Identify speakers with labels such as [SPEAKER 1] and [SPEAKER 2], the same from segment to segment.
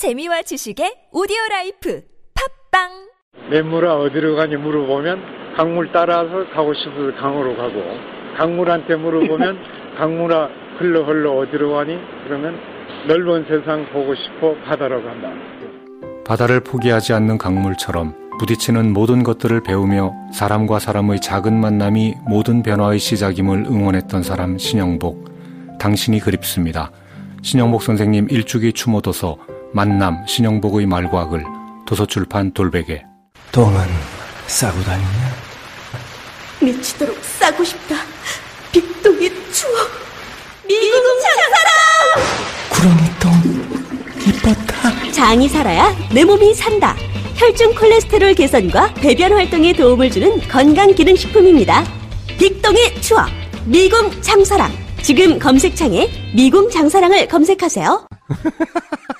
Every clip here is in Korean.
[SPEAKER 1] 재미와 지식의 오디오 라이프 팟빵
[SPEAKER 2] 매물아 어디로 가니 물어보면 강물 따라서 가고 싶어서 강으로 가고 강물한테 물어보면 강물아 흘러 흘러 어디로 가니 그러면 넓은 세상 보고 싶어 바다로 간다.
[SPEAKER 3] 바다를 포기하지 않는 강물처럼 부딪히는 모든 것들을 배우며 사람과 사람의 작은 만남이 모든 변화의 시작임을 응원했던 사람 신영복. 당신이 그립습니다. 신영복 선생님 일주기 추모도서 만남 신영복의 말과 글 도서출판 돌베개
[SPEAKER 4] 똥은 싸고 다니냐?
[SPEAKER 5] 미치도록 싸고 싶다. 빅동의 추억. 미국 장사랑!
[SPEAKER 4] 구렁이 똥 이뻤다.
[SPEAKER 5] 장이 살아야 내 몸이 산다. 혈중 콜레스테롤 개선과 배변 활동에 도움을 주는 건강 기능 식품입니다. 빅동의 추억. 미궁 장사랑. 지금 검색창에 미궁 장사랑을 검색하세요.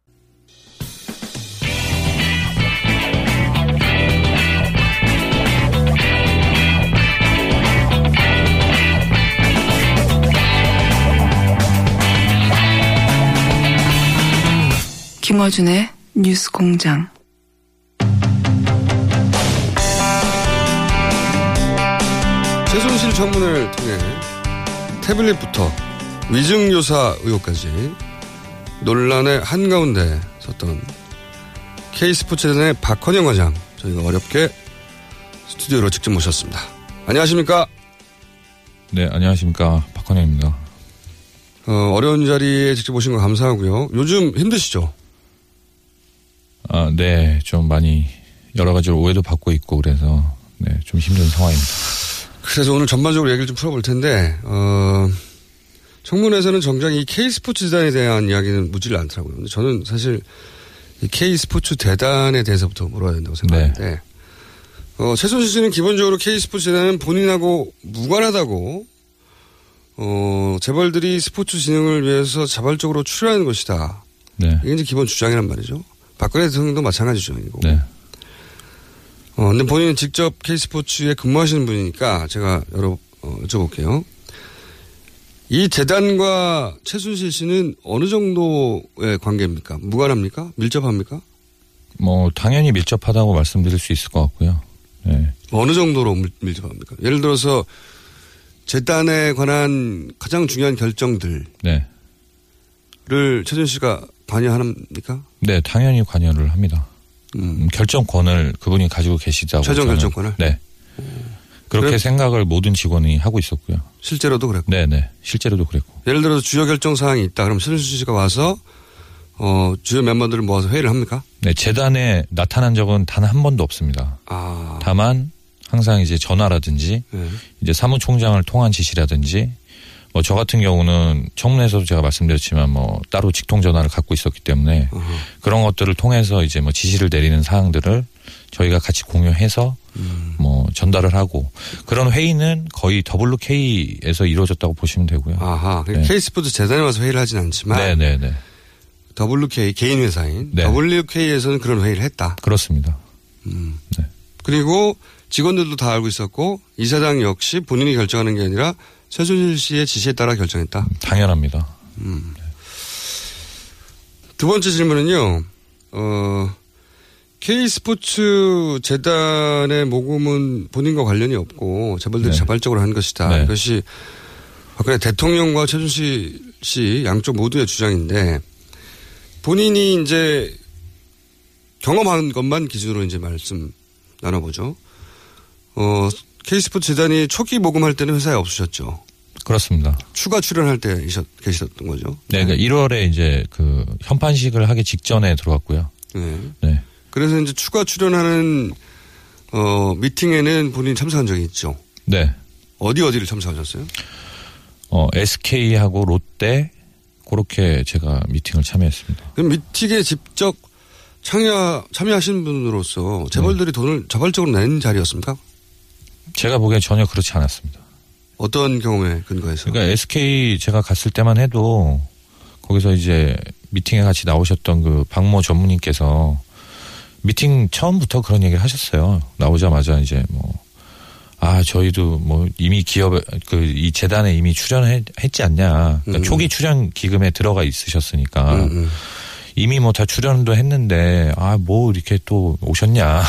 [SPEAKER 6] 김어준의 뉴스 공장.
[SPEAKER 7] 최순실 청문을 통해 태블릿부터 위증교사 의혹까지 논란의 한가운데 섰던 K스포츠단의 박헌영 과장 저희가 어렵게 스튜디오로 직접 모셨습니다. 안녕하십니까?
[SPEAKER 8] 네, 안녕하십니까. 박헌영입니다.
[SPEAKER 7] 어, 어려운 자리에 직접 오신 거 감사하고요. 요즘 힘드시죠?
[SPEAKER 8] 아, 네, 좀 많이 여러 가지로 오해도 받고 있고 그래서 네, 좀 힘든 상황입니다.
[SPEAKER 7] 그래서 오늘 전반적으로 얘기를 좀 풀어볼 텐데, 어, 청문회에서는 정작 이 K스포츠 재단에 대한 이야기는 묻지를 않더라고요. 근데 저는 사실 이 K스포츠 대단에 대해서부터 물어야 된다고 생각하는데, 어, 최순실 씨는 기본적으로 K스포츠 재단은 본인하고 무관하다고, 어, 재벌들이 스포츠 진흥을 위해서 자발적으로 출연하는 것이다.
[SPEAKER 8] 네.
[SPEAKER 7] 이게 이제 기본 주장이란 말이죠. 박근혜 대통령도 마찬가지 주장이고.
[SPEAKER 8] 네.
[SPEAKER 7] 어, 근데 본인은 직접 K스포츠에 근무하시는 분이니까 제가 여러, 어, 여쭤볼게요. 이 재단과 최순실 씨는 어느 정도의 관계입니까? 무관합니까? 밀접합니까?
[SPEAKER 8] 뭐 당연히 밀접하다고 말씀드릴 수 있을 것 같고요. 네.
[SPEAKER 7] 어느 정도로 밀, 밀접합니까? 예를 들어서 재단에 관한 가장 중요한 결정들을
[SPEAKER 8] 네.
[SPEAKER 7] 최순실 씨가 관여합니까?
[SPEAKER 8] 네, 당연히 관여를 합니다. 음, 결정권을 그분이 가지고 계시다고.
[SPEAKER 7] 최종 결정권을?
[SPEAKER 8] 네. 그렇게
[SPEAKER 7] 그래-
[SPEAKER 8] 생각을 모든 직원이 하고 있었고요.
[SPEAKER 7] 실제로도 그랬고.
[SPEAKER 8] 네네. 실제로도 그랬고.
[SPEAKER 7] 예를 들어서 주요 결정 사항이 있다. 그럼 최순실 씨가 와서 어, 주요 멤버들을 모아서 회의를 합니까?
[SPEAKER 8] 네, 재단에 나타난 적은 단 한 번도 없습니다.
[SPEAKER 7] 아.
[SPEAKER 8] 다만 항상 이제 전화라든지
[SPEAKER 7] 네.
[SPEAKER 8] 이제 사무총장을 통한 지시라든지 뭐 저 같은 경우는 청문회에서도 제가 말씀드렸지만 뭐 따로 직통 전화를 갖고 있었기 때문에 그런 것들을 통해서 이제 뭐 지시를 내리는 사항들을 저희가 같이 공유해서
[SPEAKER 7] 음.
[SPEAKER 8] 뭐 전달을 하고 그런 회의는 거의 WK에서 이루어졌다고 보시면 되고요.
[SPEAKER 7] 아하.
[SPEAKER 8] 네.
[SPEAKER 7] K스포츠 재단에 와서 회의를 하진 않지만
[SPEAKER 8] 네네네.
[SPEAKER 7] WK 개인 회사인
[SPEAKER 8] 네.
[SPEAKER 7] WK에서는 그런 회의를 했다.
[SPEAKER 8] 그렇습니다.
[SPEAKER 7] 음.
[SPEAKER 8] 네.
[SPEAKER 7] 그리고 직원들도 다 알고 있었고 이사장 역시 본인이 결정하는 게 아니라 최순실 씨의 지시에 따라 결정했다.
[SPEAKER 8] 당연합니다.
[SPEAKER 7] 음. 두 번째 질문은요. 어, K스포츠 재단의 모금은 본인과 관련이 없고 재벌들이
[SPEAKER 8] 네.
[SPEAKER 7] 자발적으로 한 것이다.
[SPEAKER 8] 네.
[SPEAKER 7] 이것이 박근혜 대통령과 최순실 씨 양쪽 모두의 주장인데 본인이 이제 경험한 것만 기준으로 이제 말씀 나눠보죠. 어, K스포츠 재단이 초기 모금할 때는 회사에 없으셨죠.
[SPEAKER 8] 그렇습니다.
[SPEAKER 7] 추가 출연할 때 계셨던 거죠.
[SPEAKER 8] 네, 그러니까 1월에 이제 그 현판식을 하기 직전에 들어왔고요.
[SPEAKER 7] 네.
[SPEAKER 8] 네.
[SPEAKER 7] 그래서 이제 추가 출연하는 어, 미팅에는 본인이 참석한 적이 있죠.
[SPEAKER 8] 네.
[SPEAKER 7] 어디 어디를 참석하셨어요?
[SPEAKER 8] 어, SK하고 롯데 그렇게 제가 미팅을 참여했습니다.
[SPEAKER 7] 그럼 미팅에 직접 참여, 참여하신 분으로서 재벌들이 돈을 자발적으로 낸 자리였습니까?
[SPEAKER 8] 제가 보기엔 전혀 그렇지 않았습니다.
[SPEAKER 7] 어떤 경험에 근거해서?
[SPEAKER 8] 그러니까 SK 제가 갔을 때만 해도 거기서 이제 미팅에 같이 나오셨던 그 박모 전무님께서 미팅 처음부터 그런 얘기를 하셨어요. 나오자마자 이제 뭐, 아, 저희도 뭐 이미 기업에, 그이 재단에 이미 출연했지 않냐. 그러니까
[SPEAKER 7] 음.
[SPEAKER 8] 초기 출연 기금에 들어가 있으셨으니까
[SPEAKER 7] 음, 음.
[SPEAKER 8] 이미 뭐 다 출연도 했는데, 아, 뭐 이렇게 또 오셨냐.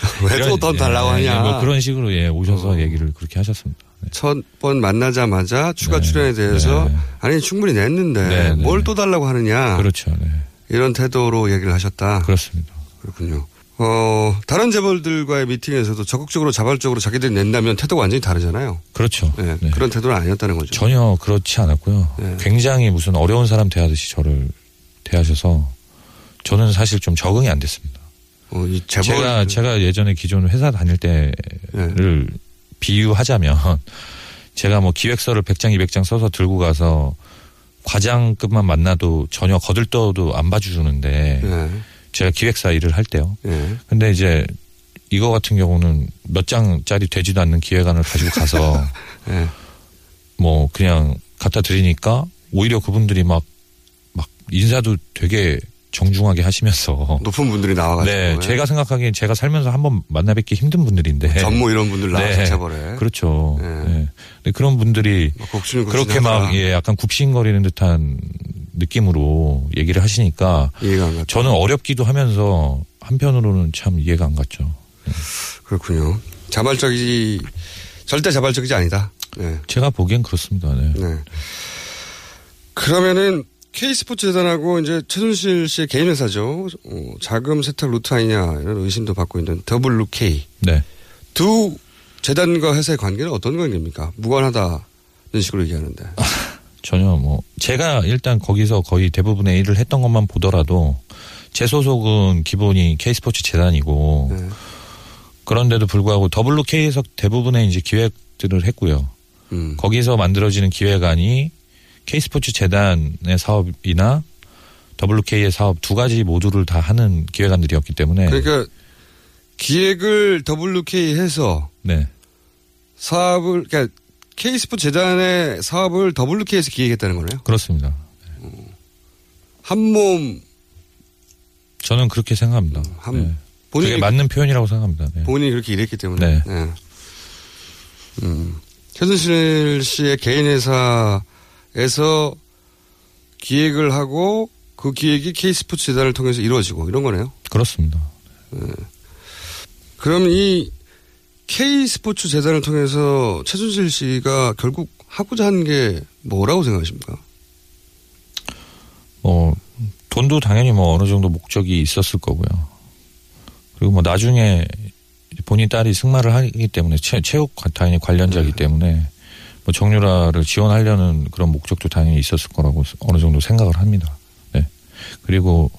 [SPEAKER 7] 왜또
[SPEAKER 8] 이런,
[SPEAKER 7] 돈 달라고
[SPEAKER 8] 예,
[SPEAKER 7] 하냐. 어.
[SPEAKER 8] 뭐 그런 식으로 예, 오셔서 얘기를 그렇게 하셨습니다.
[SPEAKER 7] 첫번 만나자마자 추가
[SPEAKER 8] 네.
[SPEAKER 7] 출연에 대해서
[SPEAKER 8] 네.
[SPEAKER 7] 아니 충분히 냈는데
[SPEAKER 8] 네, 네.
[SPEAKER 7] 뭘또 달라고 하느냐
[SPEAKER 8] 그렇죠. 네.
[SPEAKER 7] 이런 태도로 얘기를 하셨다.
[SPEAKER 8] 그렇습니다.
[SPEAKER 7] 그렇군요. 어 다른 재벌들과의 미팅에서도 적극적으로 자발적으로 자기들이 낸다면 태도가 완전히 다르잖아요.
[SPEAKER 8] 그렇죠.
[SPEAKER 7] 네, 그런 태도는 아니었다는 거죠.
[SPEAKER 8] 전혀 그렇지 않았고요.
[SPEAKER 7] 네.
[SPEAKER 8] 굉장히 무슨 어려운 사람 대하듯이 저를 대하셔서 저는 사실 좀 적응이 안 됐습니다.
[SPEAKER 7] 어, 이 재벌
[SPEAKER 8] 제가 제가 예전에 기존 회사 다닐 때를
[SPEAKER 7] 네.
[SPEAKER 8] 비유하자면 제가 뭐 기획서를 100장 200장 써서 들고 가서 과장급만 만나도 전혀 거들떠도 안 봐주는데
[SPEAKER 7] 네.
[SPEAKER 8] 제가 기획사 일을 할 때요.
[SPEAKER 7] 네.
[SPEAKER 8] 근데 이제 이거 같은 경우는 몇 장짜리 되지도 않는 기획안을 가지고 가서
[SPEAKER 7] 네.
[SPEAKER 8] 뭐 그냥 갖다 드리니까 오히려 그분들이 막, 막 인사도 되게 정중하게 하시면서.
[SPEAKER 7] 높은 분들이 나와가지고.
[SPEAKER 8] 네. 제가 생각하기엔 제가 살면서 한번 만나 뵙기 힘든 분들인데.
[SPEAKER 7] 전무 이런 분들 나와서
[SPEAKER 8] 네.
[SPEAKER 7] 재벌에.
[SPEAKER 8] 그렇죠.
[SPEAKER 7] 네.
[SPEAKER 8] 네. 근데 그런 분들이
[SPEAKER 7] 곡수는
[SPEAKER 8] 그렇게 막, 예, 약간 굽신거리는 듯한 느낌으로 얘기를 하시니까.
[SPEAKER 7] 이해가 안 갔죠.
[SPEAKER 8] 저는 어렵기도 하면서 한편으로는 참 이해가 안 갔죠.
[SPEAKER 7] 그렇군요. 자발적이 절대 자발적이지 아니다. 네.
[SPEAKER 8] 제가 보기엔 그렇습니다. 네.
[SPEAKER 7] 네. 그러면은 K스포츠 재단하고 이제 최순실 씨의 개인 회사죠. 어, 자금 세탁 루트 아니냐 이런 의심도 받고 있는 WK.
[SPEAKER 8] 네.
[SPEAKER 7] 두 재단과 회사의 관계는 어떤 관계입니까? 무관하다는 식으로 얘기하는데.
[SPEAKER 8] 전혀 뭐 제가 일단 거기서 거의 대부분의 일을 했던 것만 보더라도 제 소속은 기본이 K스포츠 재단이고
[SPEAKER 7] 네.
[SPEAKER 8] 그런데도 불구하고 WK에서 대부분의 이제 기획들을 했고요.
[SPEAKER 7] 음.
[SPEAKER 8] 거기서 만들어지는 기획안이 K스포츠 재단의 사업이나 WK의 사업 두 가지 모두를 다 하는 기획안들이었기 때문에
[SPEAKER 7] 그러니까 기획을 WK 해서
[SPEAKER 8] 네.
[SPEAKER 7] 사업을 그러니까 K스포츠 재단의 사업을 WK에서 기획했다는 거네요.
[SPEAKER 8] 그렇습니다.
[SPEAKER 7] 한몸
[SPEAKER 8] 저는 그렇게 생각합니다.
[SPEAKER 7] 한-
[SPEAKER 8] 네.
[SPEAKER 7] 본인이-
[SPEAKER 8] 그게 맞는 표현이라고 생각합니다. 네.
[SPEAKER 7] 본인이 그렇게 일했기 때문에.
[SPEAKER 8] 네.
[SPEAKER 7] 음. 최순실 씨의 개인 회사 에서 기획을 하고 그 기획이 K스포츠 재단을 통해서 이루어지고 이런 거네요.
[SPEAKER 8] 그렇습니다.
[SPEAKER 7] 그럼 이 K스포츠 재단을 통해서 최순실 씨가 결국 하고자 하는 게 뭐라고 생각하십니까?
[SPEAKER 8] 어, 돈도 당연히 뭐 어느 정도 목적이 있었을 거고요. 그리고 뭐 나중에 본인 딸이 승마를 하기 때문에 체, 체육 당연히 관련자이기 때문에 뭐 정유라를 지원하려는 그런 목적도 당연히 있었을 거라고 어느 정도 생각을 합니다. 네. 그리고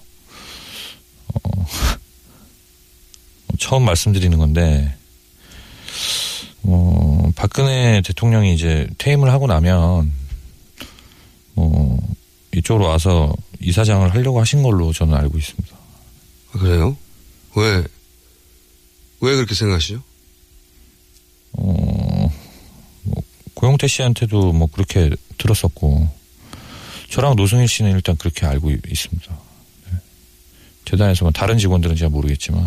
[SPEAKER 8] 어, 뭐 처음 말씀드리는 건데 어, 박근혜 대통령이 이제 퇴임을 하고 나면 뭐 이쪽으로 와서 이사장을 하려고 하신 걸로 저는 알고 있습니다.
[SPEAKER 7] 아, 그래요? 왜? 왜 그렇게 생각하시죠?
[SPEAKER 8] 어, 뭐 고영태 씨한테도 뭐 그렇게 들었었고 저랑 노승일 씨는 일단 그렇게 알고 있- 있습니다. 네. 재단에서 뭐 다른 직원들은 제가 모르겠지만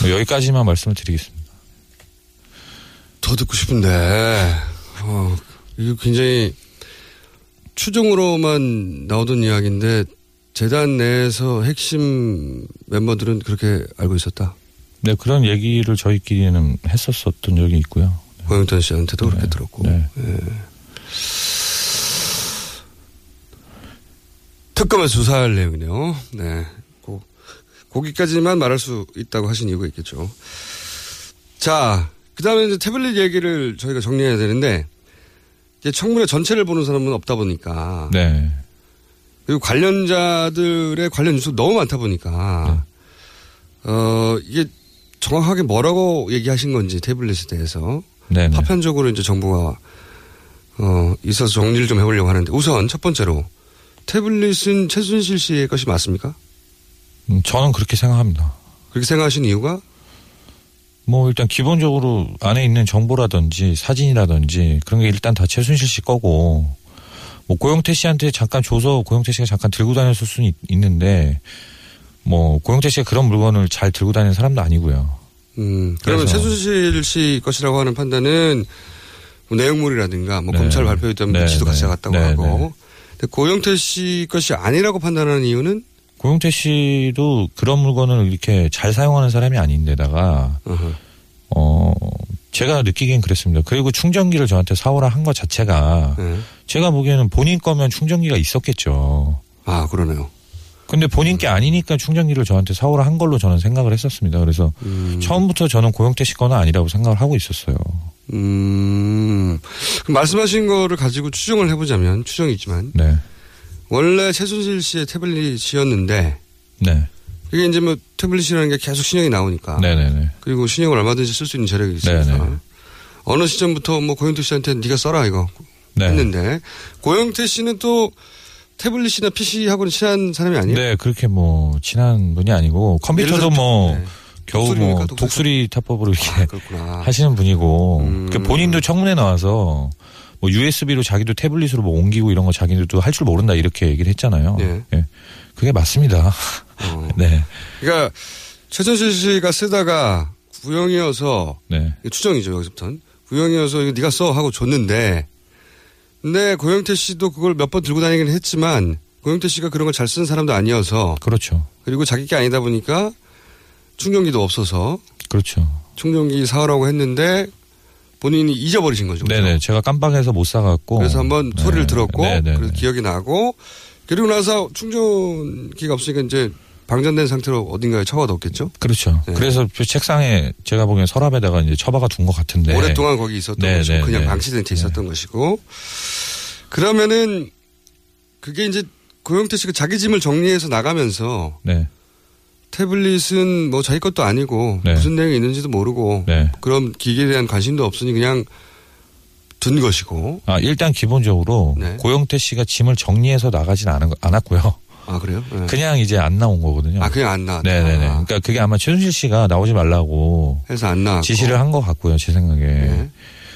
[SPEAKER 8] 뭐 여기까지만 말씀을 드리겠습니다.
[SPEAKER 7] 더 듣고 싶은데, 어, 이거 굉장히 추정으로만 나오던 이야기인데, 재단 내에서 핵심 멤버들은 그렇게 알고 있었다.
[SPEAKER 8] 네, 그런 얘기를 저희끼리는 했었었던 적이 있고요.
[SPEAKER 7] 고영태 씨한테도 그렇게 들었고.
[SPEAKER 8] 네.
[SPEAKER 7] 예. 특검에 수사할 내용이네요. 네. 고, 거기까지만 말할 수 있다고 하신 이유가 있겠죠. 자, 그 다음에 이제 태블릿 얘기를 저희가 정리해야 되는데, 이제 청문회 전체를 보는 사람은 없다 보니까.
[SPEAKER 8] 네.
[SPEAKER 7] 그리고 관련자들의 관련 뉴스가 너무 많다 보니까, 어, 이게 정확하게 뭐라고 얘기하신 건지 태블릿에 대해서.
[SPEAKER 8] 네. 네.
[SPEAKER 7] 파편적으로 이제 정부가, 어, 있어서 정리를 좀 해보려고 하는데, 우선 첫 번째로, 태블릿은 최순실 씨의 것이 맞습니까?
[SPEAKER 8] 음, 저는 그렇게 생각합니다.
[SPEAKER 7] 그렇게 생각하신 이유가?
[SPEAKER 8] 뭐 일단 기본적으로 안에 있는 정보라든지 사진이라든지 그런 게 일단 다 최순실 씨 거고 뭐 고영태 씨한테 잠깐 줘서 고영태 씨가 잠깐 들고 다녔을 수는 있- 있는데 뭐 고영태 씨가 그런 물건을 잘 들고 다니는 사람도 아니고요.
[SPEAKER 7] 음, 그러면 최순실 씨 것이라고 하는 판단은 뭐 내용물이라든가 뭐
[SPEAKER 8] 네.
[SPEAKER 7] 검찰 발표했던
[SPEAKER 8] 네,
[SPEAKER 7] 지도 같이
[SPEAKER 8] 네.
[SPEAKER 7] 나갔다고
[SPEAKER 8] 네,
[SPEAKER 7] 하고.
[SPEAKER 8] 네.
[SPEAKER 7] 근데 고영태 씨 것이 아니라고 판단하는 이유는?
[SPEAKER 8] 고영태 씨도 그런 물건을 이렇게 잘 사용하는 사람이 아닌데다가 어 제가 느끼기엔 그랬습니다. 그리고 충전기를 저한테 사오라 한 것 자체가
[SPEAKER 7] 네.
[SPEAKER 8] 제가 보기에는 본인 거면 충전기가 있었겠죠.
[SPEAKER 7] 아 그러네요.
[SPEAKER 8] 근데 본인 게 아니니까 충전기를 저한테 사오라 한 걸로 저는 생각을 했었습니다. 그래서
[SPEAKER 7] 음.
[SPEAKER 8] 처음부터 저는 고영태 씨 거는 아니라고 생각을 하고 있었어요.
[SPEAKER 7] 음, 말씀하신 거를 가지고 추정을 해보자면, 추정이지만,
[SPEAKER 8] 네.
[SPEAKER 7] 원래 최순실 씨의 태블릿이었는데,
[SPEAKER 8] 네.
[SPEAKER 7] 이게 이제 뭐 태블릿이라는 게 계속 신형이 나오니까.
[SPEAKER 8] 네네네.
[SPEAKER 7] 그리고 신형을 얼마든지 쓸 수 있는 재력이 있으니까.
[SPEAKER 8] 네네.
[SPEAKER 7] 어느 시점부터 뭐 고영태 씨한테 네가 써라 이거
[SPEAKER 8] 네.
[SPEAKER 7] 했는데 고영태 씨는 또 태블릿이나 PC하고는 친한 사람이 아니에요?
[SPEAKER 8] 네, 그렇게 뭐 친한 분이 아니고 컴퓨터도 뭐
[SPEAKER 7] 네.
[SPEAKER 8] 겨우? 뭐
[SPEAKER 7] 독수리?
[SPEAKER 8] 독수리 타법으로 이렇게
[SPEAKER 7] 아.
[SPEAKER 8] 하시는 분이고
[SPEAKER 7] 음.
[SPEAKER 8] 그 본인도 청문회 나와서 뭐 USB로 자기도 태블릿으로 뭐 옮기고 이런 거 자기도 할 줄 모른다 이렇게 얘기를 했잖아요.
[SPEAKER 7] 네.
[SPEAKER 8] 예. 그게 맞습니다.
[SPEAKER 7] 어.
[SPEAKER 8] 네.
[SPEAKER 7] 그러니까 최순실 씨가 쓰다가 구형이어서
[SPEAKER 8] 네.
[SPEAKER 7] 추정이죠 여기서부터는 구형이어서 이거 네가 써 하고 줬는데 근데 고영태 씨도 그걸 몇 번 들고 다니긴 했지만 고영태 씨가 그런 걸 잘 쓰는 사람도 아니어서
[SPEAKER 8] 그렇죠.
[SPEAKER 7] 그리고 자기 게 아니다 보니까 충전기도 없어서
[SPEAKER 8] 그렇죠.
[SPEAKER 7] 충전기 사오라고 했는데 본인이 잊어버리신 거죠. 그죠?
[SPEAKER 8] 네네. 제가 깜빡해서 못 사갖고.
[SPEAKER 7] 그래서 한번
[SPEAKER 8] 네.
[SPEAKER 7] 소리를 들었고
[SPEAKER 8] 네네.
[SPEAKER 7] 그래서 기억이 나고 그리고 나서 충전기가 없으니까 이제 방전된 상태로 어딘가에 처박아뒀겠죠.
[SPEAKER 8] 그렇죠.
[SPEAKER 7] 네.
[SPEAKER 8] 그래서 그 책상에 제가 보기엔 서랍에다가 이제 처박아 둔 것 같은데.
[SPEAKER 7] 오랫동안 거기 있었던
[SPEAKER 8] 네,
[SPEAKER 7] 것이고
[SPEAKER 8] 네,
[SPEAKER 7] 그냥
[SPEAKER 8] 네.
[SPEAKER 7] 방치된 채 있었던 것이고 그러면은 그게 이제 고영태 씨가 자기 짐을 정리해서 나가면서
[SPEAKER 8] 네.
[SPEAKER 7] 태블릿은 뭐 자기 것도 아니고
[SPEAKER 8] 네.
[SPEAKER 7] 무슨 내용이 있는지도 모르고
[SPEAKER 8] 네.
[SPEAKER 7] 그런 기계에 대한 관심도 없으니 그냥 둔 것이고
[SPEAKER 8] 아, 일단 기본적으로
[SPEAKER 7] 네.
[SPEAKER 8] 고영태 씨가 짐을 정리해서 나가진 않은, 않았고요.
[SPEAKER 7] 아 그래요? 네.
[SPEAKER 8] 그냥 이제 안 나온 거거든요.
[SPEAKER 7] 아 그냥 안 나왔다.
[SPEAKER 8] 네네네. 그러니까 그게 아마 최순실 씨가 나오지 말라고
[SPEAKER 7] 해서 안 나왔고
[SPEAKER 8] 지시를 한 것 같고요, 제 생각에.
[SPEAKER 7] 네.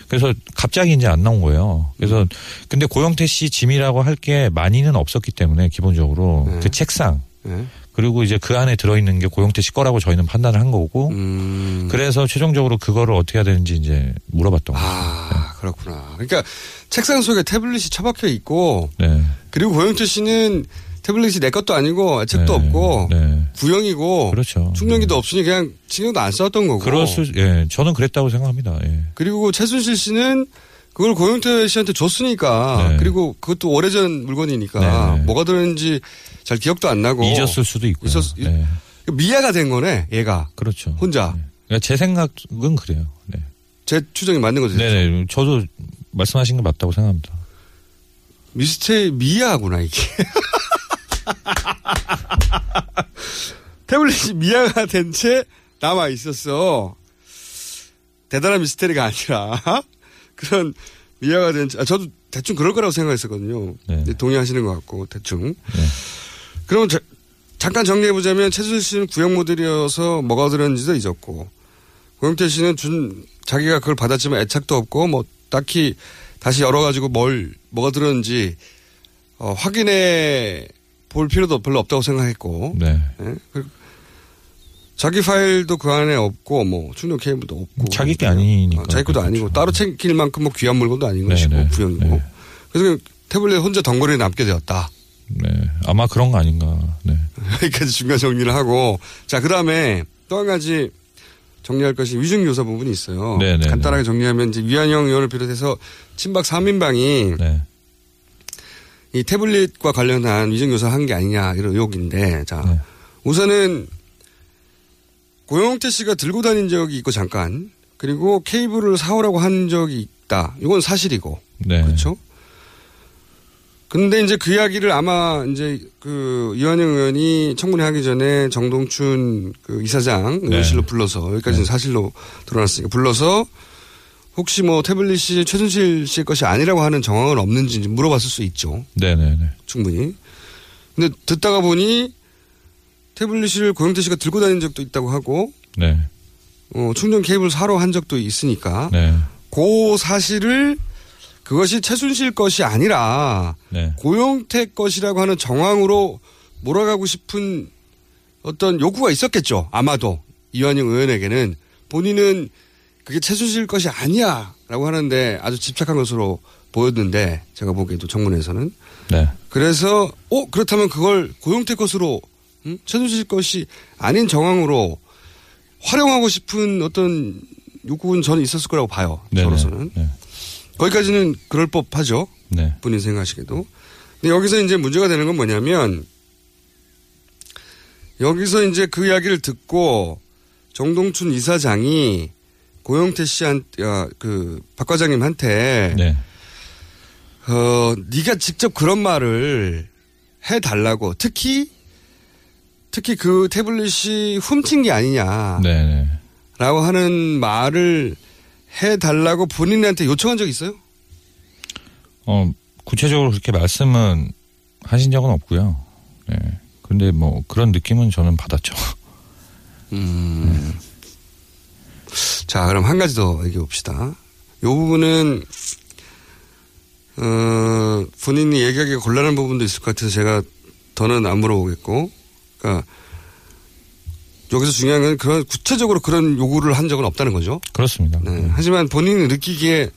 [SPEAKER 8] 그래서 갑자기 이제 안 나온 거예요. 그래서
[SPEAKER 7] 음.
[SPEAKER 8] 근데 고영태 씨 짐이라고 할 게 많이는 없었기 때문에 기본적으로
[SPEAKER 7] 네.
[SPEAKER 8] 그 책상
[SPEAKER 7] 네.
[SPEAKER 8] 그리고 이제 그 안에 들어있는 게 고영태 씨 거라고 저희는 판단을 한 거고
[SPEAKER 7] 음.
[SPEAKER 8] 그래서 최종적으로 그거를 어떻게 해야 되는지 이제 물어봤던 거죠.
[SPEAKER 7] 아 그렇구나. 그러니까 책상 속에 태블릿이 처박혀 있고
[SPEAKER 8] 네.
[SPEAKER 7] 그리고 고영태 씨는 태블릿이 내 것도 아니고 책도
[SPEAKER 8] 네.
[SPEAKER 7] 없고
[SPEAKER 8] 네.
[SPEAKER 7] 구형이고
[SPEAKER 8] 그렇죠.
[SPEAKER 7] 충전기도 없으니 그냥 신경도 안 썼던 거고.
[SPEAKER 8] 그럴 수, 예, 저는 그랬다고 생각합니다. 예.
[SPEAKER 7] 그리고 최순실 씨는 그걸 고영태 씨한테 줬으니까
[SPEAKER 8] 네.
[SPEAKER 7] 그리고 그것도 오래전 물건이니까
[SPEAKER 8] 네, 네.
[SPEAKER 7] 뭐가 들었는지 잘 기억도 안 나고
[SPEAKER 8] 잊었을 수도 있고요.
[SPEAKER 7] 있었-
[SPEAKER 8] 네.
[SPEAKER 7] 미아가 된 거네 얘가
[SPEAKER 8] 그렇죠.
[SPEAKER 7] 혼자
[SPEAKER 8] 그러니까 제 생각은 그래요. 네.
[SPEAKER 7] 제 추정이 맞는 거죠.
[SPEAKER 8] 네네. 저도 말씀하신 게 맞다고 생각합니다.
[SPEAKER 7] 미스테 미아구나 이게. 태블릿이 미아가 된 채 남아 있었어. 대단한 미스테리가 아니라 그런 미아가 된 채. 아, 저도 대충 그럴 거라고 생각했었거든요.
[SPEAKER 8] 네.
[SPEAKER 7] 동의하시는 것 같고 대충. 그럼 자- 잠깐 정리해 보자면 최순실 씨는 구형 모델이어서 뭐가 들었는지도 잊었고 고영태 씨는 준 자기가 그걸 받았지만 애착도 없고 뭐 딱히 다시 열어가지고 뭘 뭐가 들었는지 어, 확인해 볼 필요도 별로 없다고 생각했고
[SPEAKER 8] 네.
[SPEAKER 7] 예? 그리고 자기 파일도 그 안에 없고 뭐 충전 케이블도 없고
[SPEAKER 8] 자기 게 아니니까.
[SPEAKER 7] 어, 자기 것도 아니고 따로 챙길 만큼 뭐 귀한 물건도 아닌
[SPEAKER 8] 네,
[SPEAKER 7] 것이고
[SPEAKER 8] 네. 네.
[SPEAKER 7] 그래서 태블릿 혼자 덩거리에 남게 되었다.
[SPEAKER 8] 네. 아마 그런 거 아닌가. 네.
[SPEAKER 7] 여기까지 중간 정리를 하고 자 그다음에 또 한 가지 정리할 것이 위중교사 부분이 있어요.
[SPEAKER 8] 네네네.
[SPEAKER 7] 간단하게 정리하면 이제 위안영 의원을 비롯해서 친박 3인방이
[SPEAKER 8] 네.
[SPEAKER 7] 이 태블릿과 관련한 위중교사 한 게 아니냐 이런 의혹인데 자
[SPEAKER 8] 네.
[SPEAKER 7] 우선은 고영태 씨가 들고 다닌 적이 있고 잠깐 그리고 케이블을 사오라고 한 적이 있다. 이건 사실이고
[SPEAKER 8] 네.
[SPEAKER 7] 그렇죠. 근데 이제 그 이야기를 아마 이제 그 이완영 의원이 청문회 하기 전에 정동춘 그 이사장
[SPEAKER 8] 네.
[SPEAKER 7] 의원실로 불러서 여기까지는 사실로 드러났으니까 불러서 혹시 뭐 태블릿이 최순실 씨의 것이 아니라고 하는 정황은 없는지 물어봤을 수 있죠.
[SPEAKER 8] 네네네.
[SPEAKER 7] 충분히. 근데 듣다가 보니 태블릿을 고영태 씨가 들고 다닌 적도 있다고 하고
[SPEAKER 8] 네.
[SPEAKER 7] 어, 충전 케이블 사러 한 적도 있으니까
[SPEAKER 8] 네.
[SPEAKER 7] 그 사실을 그것이 최순실 것이 아니라
[SPEAKER 8] 네.
[SPEAKER 7] 고영태 것이라고 하는 정황으로 몰아가고 싶은 어떤 요구가 있었겠죠. 아마도 이완영 의원에게는 본인은 그게 최순실 것이 아니야라고 하는데 아주 집착한 것으로 보였는데 제가 보기에도 청문회에서는
[SPEAKER 8] 네.
[SPEAKER 7] 그래서 어 그렇다면 그걸 고영태 것으로 음? 최순실 것이 아닌 정황으로 활용하고 싶은 어떤 욕구는 저는 있었을 거라고 봐요.
[SPEAKER 8] 네네.
[SPEAKER 7] 저로서는
[SPEAKER 8] 네.
[SPEAKER 7] 거기까지는 그럴 법하죠.
[SPEAKER 8] 네.
[SPEAKER 7] 본인 생각하시기도. 근데 여기서 이제 문제가 되는 건 뭐냐면 여기서 이제 그 이야기를 듣고 정동춘 이사장이 고영태 씨한 야, 그박 과장님한테
[SPEAKER 8] 네.
[SPEAKER 7] 어 네가 직접 그런 말을 해 달라고 특히 특히 그 태블릿이 훔친 게 아니냐라고
[SPEAKER 8] 네.
[SPEAKER 7] 하는 말을 해 달라고 본인한테 요청한 적 있어요?
[SPEAKER 8] 어, 구체적으로 그렇게 말씀은 하신 적은 없고요. 네. 근데 뭐 그런 느낌은 저는 받았죠.
[SPEAKER 7] 음. 자, 그럼 한 가지 더 얘기해 봅시다. 요 부분은, 어, 본인이 얘기하기가 곤란한 부분도 있을 것 같아서 제가 더는 안 물어보겠고, 그러니까 여기서 중요한 건 그런 구체적으로 그런 요구를 한 적은 없다는 거죠.
[SPEAKER 8] 그렇습니다.
[SPEAKER 7] 네. 하지만 본인이 느끼기에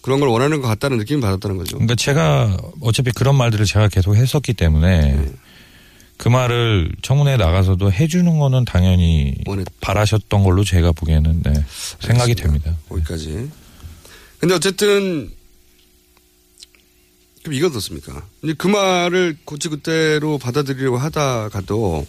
[SPEAKER 7] 그런 걸 원하는 것 같다는 느낌을 받았다는 거죠.
[SPEAKER 8] 그러니까 제가 어차피 그런 말들을 제가 계속 했었기 때문에
[SPEAKER 7] 네.
[SPEAKER 8] 그 말을 청문회에 나가서도 해주는 거는 당연히 바라셨던 걸로 제가 보기에는 네, 생각이 됩니다.
[SPEAKER 7] 거기까지. 근데 어쨌든 그럼 이건 어떻습니까? 그 말을 고치 그대로 받아들이려고 하다가도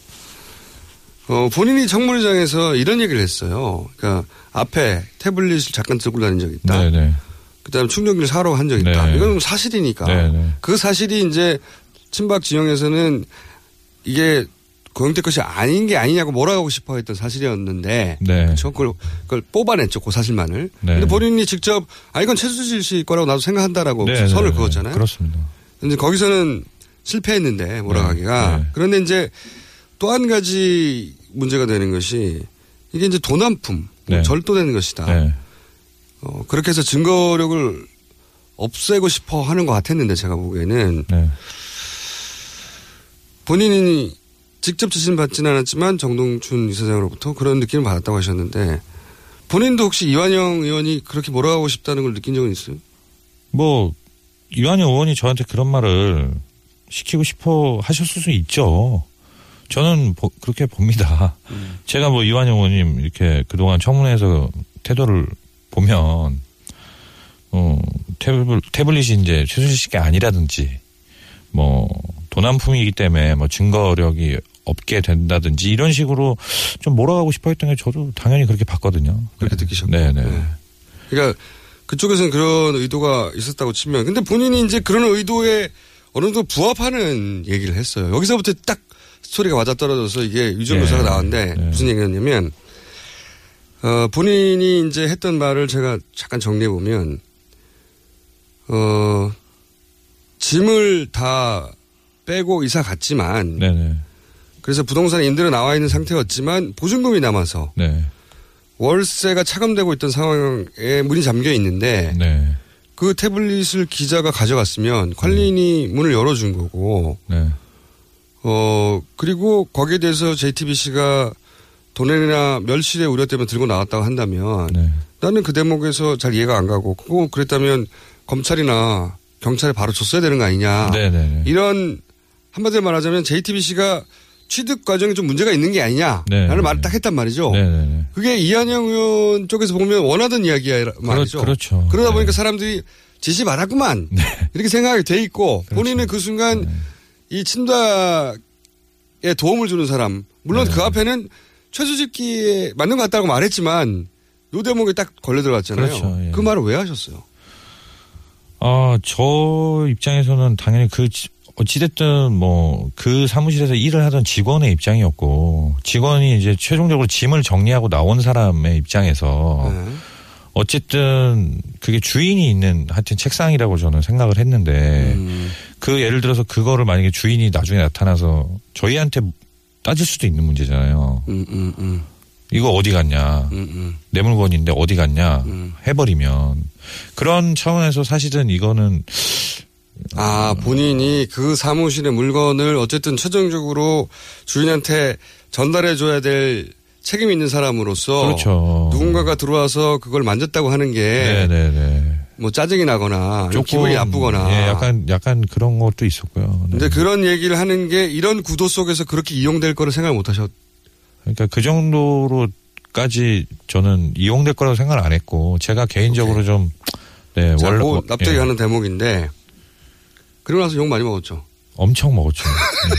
[SPEAKER 7] 어, 본인이 청문회장에서 이런 얘기를 했어요. 그러니까 앞에 태블릿을 잠깐 들고 다닌 적이 있다.
[SPEAKER 8] 네네.
[SPEAKER 7] 그다음에 충전기를 사러 한 적이 있다.
[SPEAKER 8] 네.
[SPEAKER 7] 이건 사실이니까.
[SPEAKER 8] 네네.
[SPEAKER 7] 그 사실이 이제 친박 지형에서는 이게 고영태 것이 아닌 게 아니냐고 몰아가고 싶어 했던 사실이었는데.
[SPEAKER 8] 네.
[SPEAKER 7] 그렇죠? 그걸, 그걸 뽑아냈죠. 그 사실만을.
[SPEAKER 8] 네.
[SPEAKER 7] 근데 본인이 직접 아, 이건 최수실 씨 거라고 나도 생각한다라고
[SPEAKER 8] 네,
[SPEAKER 7] 선을
[SPEAKER 8] 네,
[SPEAKER 7] 그었잖아요.
[SPEAKER 8] 그렇습니다.
[SPEAKER 7] 근데 거기서는 실패했는데 몰아가기가.
[SPEAKER 8] 네.
[SPEAKER 7] 그런데 이제 또 한 가지 문제가 되는 것이 이게 이제 도난품,
[SPEAKER 8] 네.
[SPEAKER 7] 절도되는 것이다.
[SPEAKER 8] 네.
[SPEAKER 7] 어, 그렇게 해서 증거력을 없애고 싶어 하는 것 같았는데 제가 보기에는
[SPEAKER 8] 네.
[SPEAKER 7] 본인이 직접 지시는 받지는 않았지만 정동춘 이사장으로부터 그런 느낌을 받았다고 하셨는데 본인도 혹시 이완영 의원이 그렇게 몰아가고 싶다는 걸 느낀 적은 있어요?
[SPEAKER 8] 뭐 이완영 의원이 저한테 그런 말을 시키고 싶어 하셨을 수 있죠. 저는 보- 그렇게 봅니다. 제가 뭐 이완영 의원님 이렇게 그동안 청문회에서 태도를 보면 어 태블 태블릿이 이제 최순실 씨가 아니라든지 뭐 도난품이기 때문에 뭐 증거력이 없게 된다든지 이런 식으로 좀 몰아가고 싶어 했던 게 저도 당연히 그렇게 봤거든요.
[SPEAKER 7] 그렇게 느끼셨고.
[SPEAKER 8] 네네.
[SPEAKER 7] 그러니까 그쪽에서는 그런 의도가 있었다고 치면 근데 본인이 이제 그런 의도에 어느 정도 부합하는 얘기를 했어요. 여기서부터 딱 소리가 맞아떨어져서 이게 유전조사가
[SPEAKER 8] 네.
[SPEAKER 7] 나왔는데 무슨 얘기였냐면 어, 본인이 이제 했던 말을 제가 잠깐 정리해 보면 어, 짐을 다 빼고 이사 갔지만
[SPEAKER 8] 네네.
[SPEAKER 7] 그래서 부동산 임대로 나와 있는 상태였지만 보증금이 남아서
[SPEAKER 8] 네.
[SPEAKER 7] 월세가 차감되고 있던 상황에 문이 잠겨 있는데
[SPEAKER 8] 네.
[SPEAKER 7] 그 태블릿을 기자가 가져갔으면 관리인이 문을 열어준 거고
[SPEAKER 8] 네.
[SPEAKER 7] 어 그리고 거기에 대해서 JTBC가 돈이나 멸실의 우려 때문에 들고 나왔다고 한다면
[SPEAKER 8] 네.
[SPEAKER 7] 나는 그 대목에서 잘 이해가 안 가고 그거 그랬다면 검찰이나 경찰에 바로 줬어야 되는 거 아니냐
[SPEAKER 8] 네네.
[SPEAKER 7] 이런 한마디로 말하자면 JTBC가 취득 과정에 좀 문제가 있는 게 아니냐라는
[SPEAKER 8] 네.
[SPEAKER 7] 말을 딱 했단 말이죠.
[SPEAKER 8] 네네네.
[SPEAKER 7] 그게 이한영 의원 쪽에서 보면 원하던 이야기야 말이죠.
[SPEAKER 8] 그렇 죠.
[SPEAKER 7] 그러다 보니까 사람들이 지시 받았구만 이렇게 생각이 돼 있고 본인은 그 순간 이 친박에 도움을 주는 사람 물론 그 앞에는 최수집기에 맞는 것 같다고 말했지만 요 대목에 딱 걸려 들어갔잖아요.
[SPEAKER 8] 그렇죠, 예.
[SPEAKER 7] 그 말을 왜 하셨어요?
[SPEAKER 8] 아, 저 입장에서는 당연히 그, 지- 어찌됐든 뭐, 그 사무실에서 일을 하던 직원의 입장이었고, 직원이 이제 최종적으로 짐을 정리하고 나온 사람의 입장에서,
[SPEAKER 7] 네.
[SPEAKER 8] 어쨌든 그게 주인이 있는 하여튼 책상이라고 저는 생각을 했는데,
[SPEAKER 7] 음.
[SPEAKER 8] 그 예를 들어서 그거를 만약에 주인이 나중에 나타나서 저희한테 따질 수도 있는 문제잖아요.
[SPEAKER 7] 음, 음, 음,
[SPEAKER 8] 이거 어디 갔냐.
[SPEAKER 7] 음, 음.
[SPEAKER 8] 내 물건인데 어디 갔냐.
[SPEAKER 7] 음.
[SPEAKER 8] 해버리면. 그런 차원에서 사실은 이거는
[SPEAKER 7] 아, 본인이 그 사무실의 물건을 어쨌든 최종적으로 주인한테 전달해 줘야 될 책임 있는 사람으로서
[SPEAKER 8] 그렇죠.
[SPEAKER 7] 누군가가 들어와서 그걸 만졌다고 하는 게
[SPEAKER 8] 네네네.
[SPEAKER 7] 뭐 짜증이 나거나 아니면 기분이 나쁘거나
[SPEAKER 8] 예, 약간 약간 그런 것도 있었고요. 네.
[SPEAKER 7] 근데 그런 얘기를 하는 게 이런 구도 속에서 그렇게 이용될 거를 생각 못 하셨
[SPEAKER 8] 그러니까 그 정도로까지 저는 이용될 거라고 생각을 안 했고 제가 개인적으로 좀 네,
[SPEAKER 7] 자,
[SPEAKER 8] 원래
[SPEAKER 7] 그 납득이
[SPEAKER 8] 예,
[SPEAKER 7] 가는 대목인데 그러고 나서 욕 많이 먹었죠.
[SPEAKER 8] 엄청 먹었죠. 네.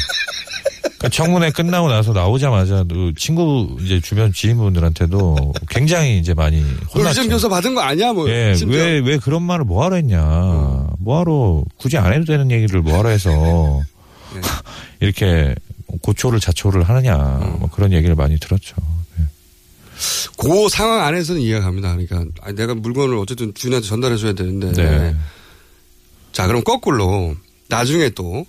[SPEAKER 8] 그러니까 청문회 끝나고 나서 나오자마자 또 친구 이제 주변 지인분들한테도 굉장히 이제 많이
[SPEAKER 7] 너
[SPEAKER 8] 혼났죠.
[SPEAKER 7] 위정교사 받은 거 아니야? 뭐
[SPEAKER 8] 예.
[SPEAKER 7] 어.
[SPEAKER 8] 왜, 왜 그런 말을 뭐하러 했냐. 뭐하러, 굳이 안 해도 되는 얘기를 뭐하러 해서,
[SPEAKER 7] 네.
[SPEAKER 8] 이렇게 고초를 자초를 하느냐.
[SPEAKER 7] 어.
[SPEAKER 8] 뭐 그런 얘기를 많이 들었죠.
[SPEAKER 7] 그 상황 안에서는 이해가 갑니다. 그러니까 내가 물건을 어쨌든 주인한테 전달해줘야 되는데.
[SPEAKER 8] 네.
[SPEAKER 7] 자, 그럼 거꾸로 나중에 또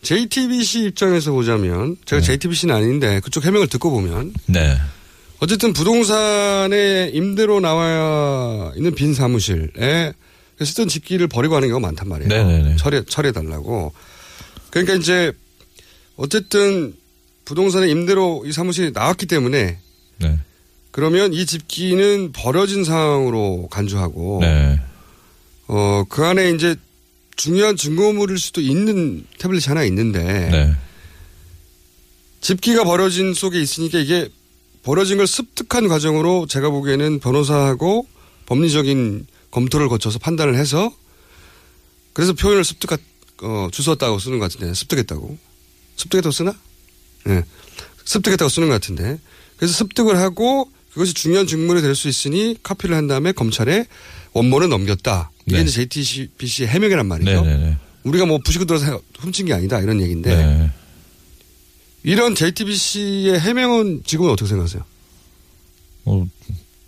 [SPEAKER 7] JTBC 입장에서 보자면 제가 JTBC는 아닌데 그쪽 해명을 듣고 보면
[SPEAKER 8] 네.
[SPEAKER 7] 어쨌든 부동산에 임대로 나와 있는 빈 사무실에 쓰던 집기를 버리고 하는 경우가 많단 말이에요.
[SPEAKER 8] 네네네.
[SPEAKER 7] 처리, 처리해 달라고. 그러니까 이제 어쨌든 부동산에 임대로 이 사무실이 나왔기 때문에
[SPEAKER 8] 네.
[SPEAKER 7] 그러면 이 집기는 버려진 상황으로 간주하고
[SPEAKER 8] 네.
[SPEAKER 7] 어, 그 안에 이제 중요한 증거물일 수도 있는 태블릿이 하나 있는데
[SPEAKER 8] 네.
[SPEAKER 7] 집기가 버려진 속에 있으니까 이게 버려진 걸 습득한 과정으로 제가 보기에는 변호사하고 법리적인 검토를 거쳐서 판단을 해서 그래서 표현을 습득, 어, 주웠다고 쓰는 것 같은데 습득했다고. 습득했다고 쓰나? 예. 습득했다고 쓰는 것 같은데. 그래서 습득을 하고 그것이 중요한 증물이 될 수 있으니 카피를 한 다음에 검찰에 원본을 넘겼다. 이게
[SPEAKER 8] 네.
[SPEAKER 7] 이제 JTBC의 해명이란 말이죠.
[SPEAKER 8] 네네네.
[SPEAKER 7] 우리가 뭐 부시고 들어서 훔친 게 아니다 이런 얘기인데
[SPEAKER 8] 네.
[SPEAKER 7] 이런 JTBC의 해명은 지금은 어떻게 생각하세요?
[SPEAKER 8] 뭐,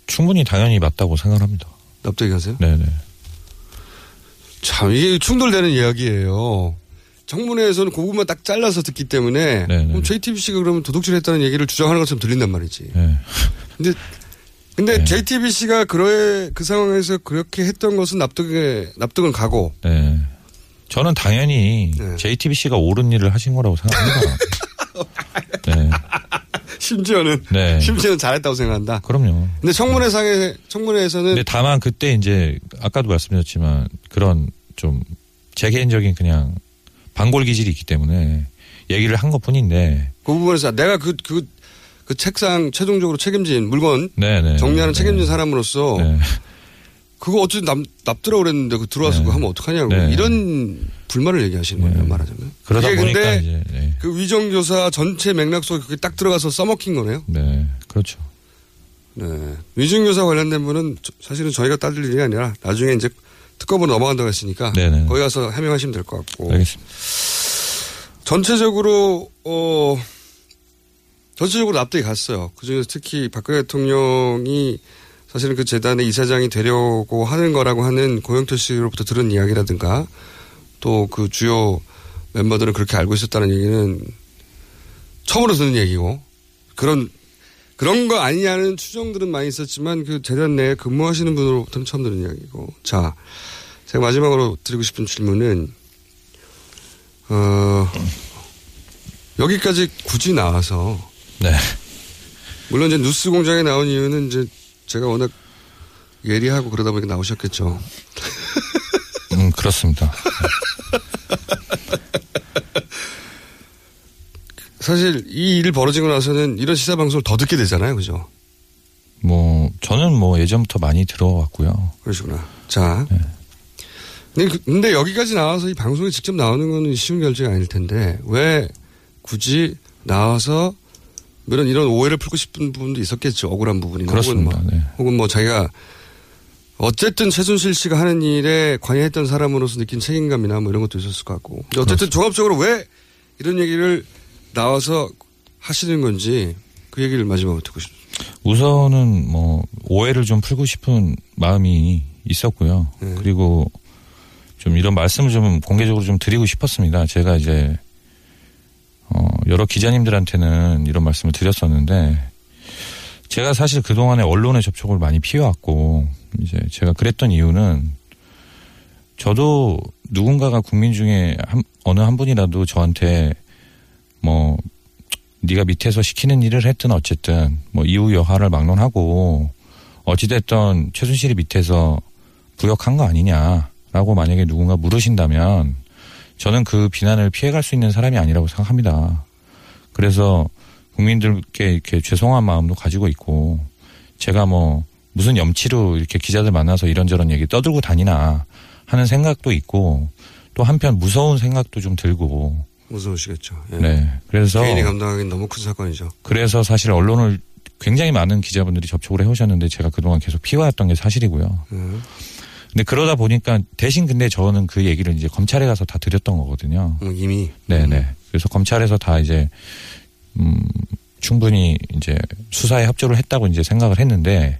[SPEAKER 8] 충분히 당연히 맞다고 생각합니다.
[SPEAKER 7] 납득이 가세요?
[SPEAKER 8] 네네.
[SPEAKER 7] 참 이게 충돌되는 이야기예요. 청문회에서는 그 부분만 딱 잘라서 듣기 때문에
[SPEAKER 8] 네네.
[SPEAKER 7] 그럼 JTBC가 그러면 도둑질했다는 얘기를 주장하는 것처럼 들린단 말이지.
[SPEAKER 8] 네.
[SPEAKER 7] 근데 근데 JTBC가 그래 그 상황에서 그렇게 했던 것은 납득에 납득은 가고
[SPEAKER 8] 네. 저는 당연히
[SPEAKER 7] 네.
[SPEAKER 8] JTBC가 옳은 일을 하신 거라고 생각합니다. 네.
[SPEAKER 7] 심지어는
[SPEAKER 8] 네.
[SPEAKER 7] 심지어는 잘했다고 생각한다.
[SPEAKER 8] 그럼요.
[SPEAKER 7] 근데 청문회상에 청문회에서는
[SPEAKER 8] 근데 다만 그때 이제 아까도 말씀드렸지만 그런 좀 제 개인적인 그냥 반골 기질이 있기 때문에 얘기를 한 것 뿐인데.
[SPEAKER 7] 그 부분에서 내가 그 그 그 책상 최종적으로 책임진 물건
[SPEAKER 8] 네네.
[SPEAKER 7] 정리하는 책임진 사람으로서
[SPEAKER 8] 네.
[SPEAKER 7] 그거 어쨌든 남, 납들어 그랬는데 그 들어와서 그거 하면 어떡하냐고
[SPEAKER 8] 네.
[SPEAKER 7] 이런 불만을 얘기하시는 거예요 말하자면.
[SPEAKER 8] 그러다
[SPEAKER 7] 이게
[SPEAKER 8] 보니까
[SPEAKER 7] 근데
[SPEAKER 8] 이제 네.
[SPEAKER 7] 그 위정교사 전체 맥락 속에 그게 딱 들어가서 써먹힌 거네요.
[SPEAKER 8] 네. 그렇죠.
[SPEAKER 7] 네. 위정교사 관련된 분은 저- 사실은 저희가 따질 일이 아니라 나중에 이제 특검으로 넘어간다고 했으니까
[SPEAKER 8] 네네.
[SPEAKER 7] 거기 가서 해명하시면 될 것 같고.
[SPEAKER 8] 알겠습니다.
[SPEAKER 7] 전체적으로 어 전체적으로 납득이 갔어요. 그중에서 특히 박근혜 대통령이 사실은 그 재단의 이사장이 되려고 하는 거라고 하는 고영태 씨로부터 들은 이야기라든가 또 그 주요 멤버들은 그렇게 알고 있었다는 얘기는 처음으로 듣는 얘기고 그런 그런 거 아니냐는 추정들은 많이 있었지만 그 재단 내에 근무하시는 분으로부터는 처음 듣는 이야기고 자 제가 마지막으로 드리고 싶은 질문은 어 여기까지 굳이 나와서
[SPEAKER 8] 네.
[SPEAKER 7] 물론 이제 뉴스 공장에 나온 이유는 이제 제가 워낙 예리하고 그러다 보니까 나오셨겠죠. 사실 이 일이 벌어지고 나서는 이런 시사 방송을 더 듣게 되잖아요, 그죠?
[SPEAKER 8] 뭐 저는 뭐 예전부터 많이 들어왔고요.
[SPEAKER 7] 그러시구나. 자. 근데, 그- 근데 여기까지 나와서 이 방송에 직접 나오는 거는 쉬운 결정이 아닐 텐데 왜 굳이 나와서 이런 이런 오해를 풀고 싶은 부분도 있었겠죠. 억울한 부분이나
[SPEAKER 8] 그렇습니다.
[SPEAKER 7] 혹은 뭐,
[SPEAKER 8] 네.
[SPEAKER 7] 혹은 뭐 자기가 어쨌든 최순실 씨가 하는 일에 관여했던 사람으로서 느낀 책임감이나 뭐 이런 것도 있었을 것 같고. 어쨌든 종합적으로 왜 이런 얘기를 나와서 하시는 건지 그 얘기를 마지막으로 듣고 싶습니다.
[SPEAKER 8] 우선은 뭐 오해를 좀 풀고 싶은 마음이 있었고요.
[SPEAKER 7] 네.
[SPEAKER 8] 그리고 좀 이런 말씀을 좀 공개적으로 좀 드리고 싶었습니다. 제가 이제 어 여러 기자님들한테는 이런 말씀을 드렸었는데 제가 사실 그동안에 언론에 접촉을 많이 피해왔고 이제 제가 그랬던 이유는 저도 누군가가 국민 중에 한, 어느 한 분이라도 저한테 뭐 네가 밑에서 시키는 일을 했든 어쨌든 뭐 이후 여하를 막론하고 어찌됐던 최순실이 밑에서 부역한 거 아니냐라고 만약에 누군가 물으신다면 저는 그 비난을 피해갈 수 있는 사람이 아니라고 생각합니다. 그래서 국민들께 이렇게 죄송한 마음도 가지고 있고 제가 뭐 무슨 염치로 이렇게 기자들 만나서 이런저런 얘기 떠들고 다니나 하는 생각도 있고 또 한편 무서운 생각도 좀 들고
[SPEAKER 7] 무서우시겠죠. 예.
[SPEAKER 8] 네. 그래서
[SPEAKER 7] 개인이 감당하기는 너무 큰 사건이죠.
[SPEAKER 8] 그래서 사실 언론을 굉장히 많은 기자분들이 접촉을 해오셨는데 제가 그동안 계속 피해왔던 게 사실이고요.
[SPEAKER 7] 음.
[SPEAKER 8] 근데 그러다 보니까 대신 근데 저는 그 얘기를 이제 검찰에 가서 다 드렸던 거거든요.
[SPEAKER 7] 음, 이미.
[SPEAKER 8] 네네. 그래서 검찰에서 다 이제 음 충분히 이제 수사에 협조를 했다고 이제 생각을 했는데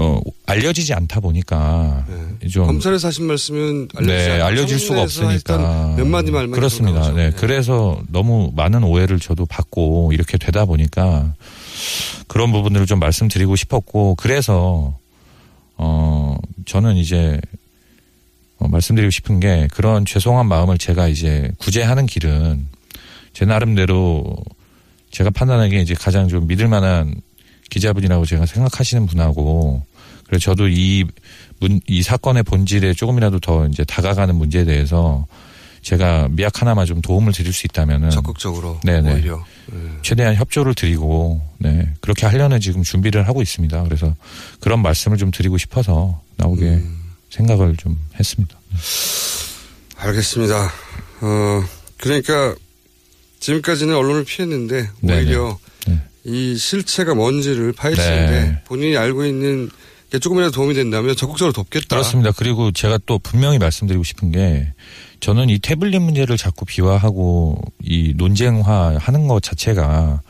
[SPEAKER 8] 어 알려지지 않다 보니까 좀
[SPEAKER 7] 검찰에서 하신 말씀은 알려지지
[SPEAKER 8] 네, 알려질 수가 없으니까.
[SPEAKER 7] 몇 마디 말만
[SPEAKER 8] 그렇습니다. 네,
[SPEAKER 7] 나오죠.
[SPEAKER 8] 그래서 너무 많은 오해를 저도 받고 이렇게 되다 보니까 그런 부분들을 좀 말씀드리고 싶었고 그래서 어 저는 이제 어, 말씀드리고 싶은 게 그런 죄송한 마음을 제가 이제 구제하는 길은 제 나름대로 제가 판단하기에 이제 가장 좀 믿을 만한 기자분이라고 제가 생각하시는 분하고 그래서 저도 이, 문, 이 사건의 본질에 조금이라도 더 이제 다가가는 문제에 대해서 제가 미약 하나만 좀 도움을 드릴 수 있다면은
[SPEAKER 7] 적극적으로
[SPEAKER 8] 네네.
[SPEAKER 7] 오히려. 예.
[SPEAKER 8] 최대한 협조를 드리고 네 그렇게 하려는 지금 준비를 하고 있습니다. 그래서 그런 말씀을 좀 드리고 싶어서 나오게
[SPEAKER 7] 음.
[SPEAKER 8] 생각을 좀 했습니다.
[SPEAKER 7] 알겠습니다. 어, 그러니까 지금까지는 언론을 피했는데. 오히려 이 실체가 뭔지를 파헤치는데
[SPEAKER 8] 네.
[SPEAKER 7] 본인이 알고 있는 게 조금이라도 도움이 된다면 적극적으로 돕겠다.
[SPEAKER 8] 그렇습니다. 그리고 제가 또 분명히 말씀드리고 싶은 게 저는 이 태블릿 문제를 자꾸 비화하고 이 논쟁화 하는 것 자체가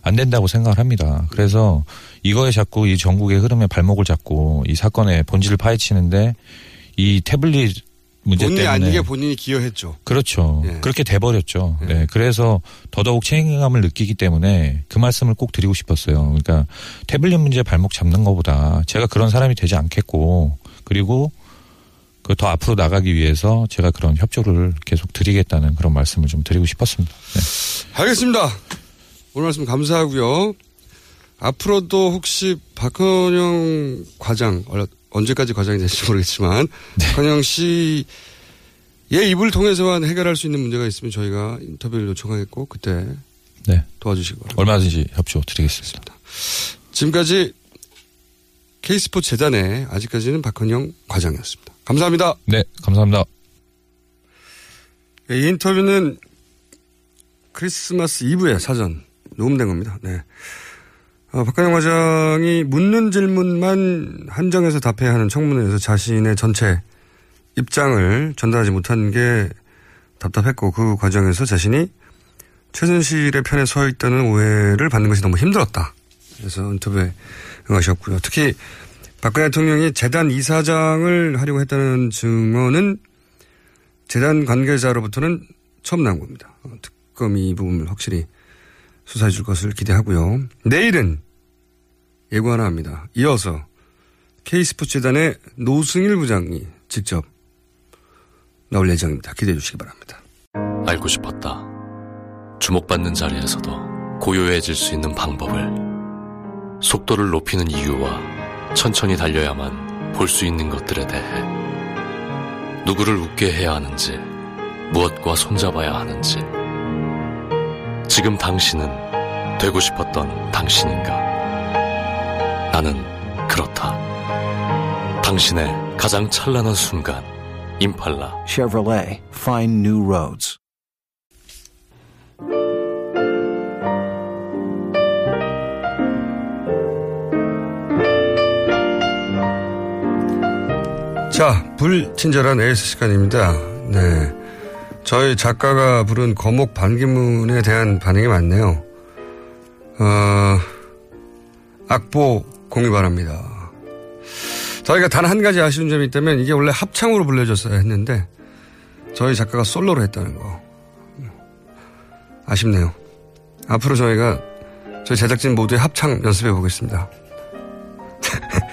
[SPEAKER 8] 안 된다고 생각을 합니다. 그래서 이거에 자꾸 이 전국의 흐름에 발목을 잡고 이 사건의 본질을 파헤치는데 이 태블릿 문제
[SPEAKER 7] 본인이
[SPEAKER 8] 때문에
[SPEAKER 7] 아니게 본인이 기여했죠.
[SPEAKER 8] 그렇죠.
[SPEAKER 7] 예.
[SPEAKER 8] 그렇게 돼버렸죠. 네. 그래서 더더욱 책임감을 느끼기 때문에 그 말씀을 꼭 드리고 싶었어요. 그러니까 태블릿 문제 발목 잡는 것보다 제가 그런 사람이 되지 않겠고 그리고 그 더 앞으로 나가기 위해서 제가 그런 협조를 계속 드리겠다는 그런 말씀을 좀 드리고 싶었습니다. 네.
[SPEAKER 7] 알겠습니다. 오늘 말씀 감사하고요. 앞으로도 혹시 박헌영 과장 얼- 언제까지 과장이 될지 모르겠지만
[SPEAKER 8] 네.
[SPEAKER 7] 박헌영 씨의 입을 통해서만 해결할 수 있는 문제가 있으면 저희가 인터뷰를 요청하겠고 그때
[SPEAKER 8] 네.
[SPEAKER 7] 도와주시기 바랍니다.
[SPEAKER 8] 얼마든지 협조 드리겠습니다.
[SPEAKER 7] 지금까지 K스포츠 재단의 아직까지는 박헌영 과장이었습니다. 감사합니다.
[SPEAKER 8] 네, 감사합니다.
[SPEAKER 7] 네, 이 인터뷰는 크리스마스 이브에 사전 녹음된 겁니다. 네. 어, 박근영 과장이 묻는 질문만 한정해서 답해야 하는 청문회에서 자신의 전체 입장을 전달하지 못한 게 답답했고 그 과정에서 자신이 최순실의 편에 서 있다는 오해를 받는 것이 너무 힘들었다. 그래서 인터뷰에 응하셨고요. 특히 박근혜 대통령이 재단 이사장을 하려고 했다는 증언은 재단 관계자로부터는 처음 나온 겁니다. 어, 특검이 이 부분을 확실히 수사해 줄 것을 기대하고요. 내일은 예고 하나 합니다. 이어서 K스포츠 재단의 노승일 부장이 직접 나올 예정입니다. 기대해 주시기 바랍니다.
[SPEAKER 9] 알고 싶었다. 주목받는 자리에서도 고요해질 수 있는 방법을. 속도를 높이는 이유와 천천히 달려야만 볼 수 있는 것들에 대해. 누구를 웃게 해야 하는지, 무엇과 손잡아야 하는지. 지금 당신은 되고 싶었던 당신인가? 나는 그렇다. 당신의 가장 찬란한 순간, 임팔라.
[SPEAKER 10] Chevrolet, find new roads.
[SPEAKER 7] 자, 불친절한 에이스 시간입니다. 네. 저희 작가가 부른 거목 반기문에 대한 반응이 많네요. 어, 악보 공유 바랍니다. 저희가 단 한 가지 아쉬운 점이 있다면 이게 원래 합창으로 불려졌어야 했는데 저희 작가가 솔로로 했다는 거. 아쉽네요. 앞으로 저희가 저희 제작진 모두의 합창 연습해 보겠습니다.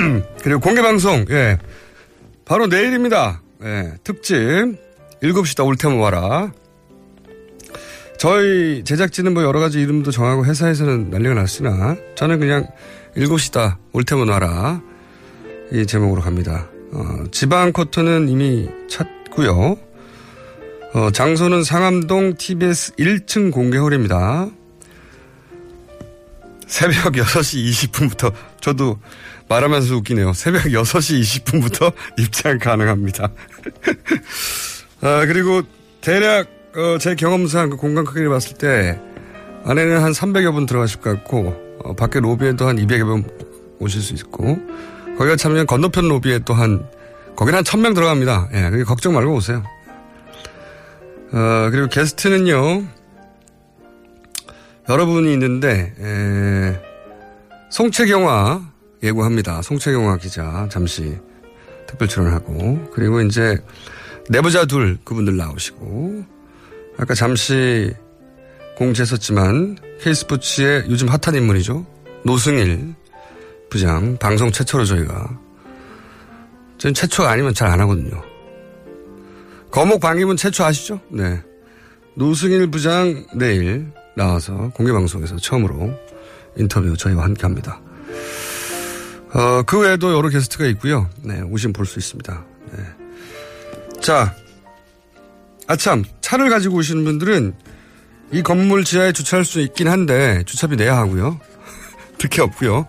[SPEAKER 7] 그리고 공개 방송, 예. 바로 내일입니다. 예. 특집. 7시다 올 테면 와라. 저희 제작진은 뭐 여러 가지 이름도 정하고 회사에서는 난리가 났으나 저는 그냥 7시다 올 테면 와라. 이 제목으로 갑니다. 어, 지방 쿼터는 이미 찼고요. 어, 장소는 상암동 TBS 1층 공개홀입니다. 새벽 6시 20분부터 저도 말하면서 웃기네요. 새벽 6시 20분부터 입장 가능합니다. 아, 그리고 대략 어, 제 경험상 그 공간 크기를 봤을 때 안에는 한 300여 분 들어가실 것 같고 어, 밖에 로비에도 한 200여 분 오실 수 있고 거기가 참여한 건너편 로비에 또 한 거기는 한 1000명 들어갑니다. 예, 걱정 말고 오세요. 어, 그리고 게스트는요. 여러분이 있는데 에, 송채경화 예고합니다. 송채경화 기자 잠시 특별 출연하고 그리고 이제 내부자 둘 그분들 나오시고 아까 잠시 공지했었지만 K스포츠의 요즘 핫한 인물이죠. 노승일 부장 방송 최초로 저희가 저는 최초가 아니면 잘 안 하거든요. 거목 방임은 최초 아시죠? 네. 노승일 부장 내일 나와서 공개방송에서 처음으로 인터뷰 저희와 함께 합니다. 어, 그 외에도 여러 게스트가 있고요. 네, 오시면 볼 수 있습니다. 네. 자, 아참, 차를 가지고 오시는 분들은 이 건물 지하에 주차할 수 있긴 한데 주차비 내야 하고요. 특히 없고요.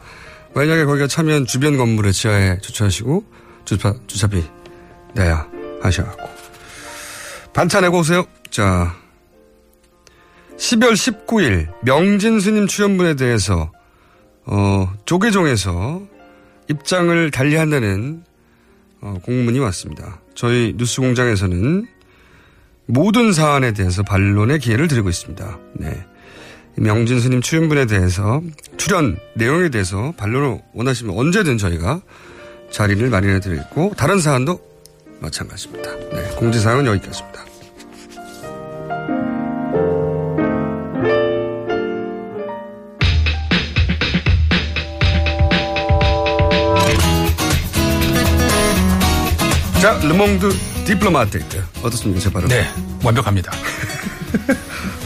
[SPEAKER 7] 만약에 거기가 차면 주변 건물에 지하에 주차하시고 주차, 주차비 내야 하셔갖고. 반차 내고 오세요. 자, 10월 19일 명진 스님 출연분에 대해서 어, 조계종에서 입장을 달리한다는 어, 공문이 왔습니다. 저희 뉴스공장에서는 모든 사안에 대해서 반론의 기회를 드리고 있습니다. 네. 명진 스님 출연분에 대해서 출연 내용에 대해서 반론을 원하시면 언제든 저희가 자리를 마련해 드리고 다른 사안도 마찬가지입니다. 네. 공지사항은 여기까지입니다. 자, 르몽드 디플로마티크 어떻습니까, 제 발음?
[SPEAKER 11] 네, 완벽합니다.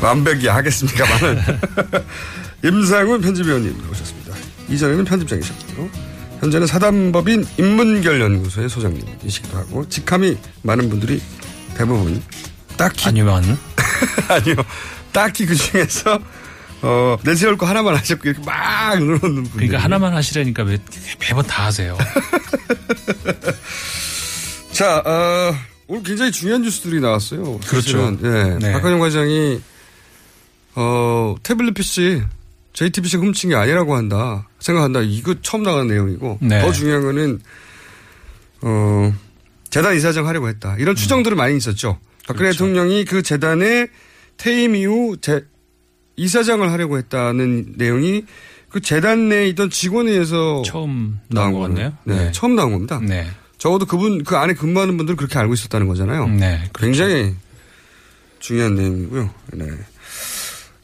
[SPEAKER 7] 완벽이 하겠습니까만은 임상훈 편집위원님 오셨습니다. 이전에는 편집장이셨고요. 현재는 사단법인 인문결연구소의 소장님이시기도 하고 직함이 많은 분들이 대부분 딱히
[SPEAKER 11] 아니면
[SPEAKER 7] 아니요 딱히 그 중에서 어, 내세울 거 하나만 하셨고 이렇게 막 누르는 분들.
[SPEAKER 11] 그러니까 하나만 하시라니까 왜 매번 다 하세요.
[SPEAKER 7] 자, 어, 오늘 굉장히 중요한 뉴스들이 나왔어요.
[SPEAKER 11] 그렇죠.
[SPEAKER 7] 예.
[SPEAKER 11] 네.
[SPEAKER 7] 박한영 과장이, 어, 태블릿 PC, JTBC가 훔친 게 아니라고 한다. 생각한다. 이거 처음 나간 내용이고.
[SPEAKER 11] 네.
[SPEAKER 7] 더 중요한 거는, 어, 재단 이사장 하려고 했다. 이런 추정들은 많이 있었죠. 박근혜
[SPEAKER 11] 그렇죠.
[SPEAKER 7] 대통령이 그 재단의 퇴임 이후 재, 이사장을 하려고 했다는 내용이 그 재단 내에 있던 직원에 의해서
[SPEAKER 11] 처음 나온 것
[SPEAKER 7] 거는.
[SPEAKER 11] 같네요.
[SPEAKER 7] 네,
[SPEAKER 11] 네.
[SPEAKER 7] 처음 나온 겁니다.
[SPEAKER 11] 네.
[SPEAKER 7] 적어도 그분 그 안에 근무하는 분들은 그렇게 알고 있었다는 거잖아요.
[SPEAKER 11] 네.
[SPEAKER 7] 굉장히 중요한 내용이고요. 네.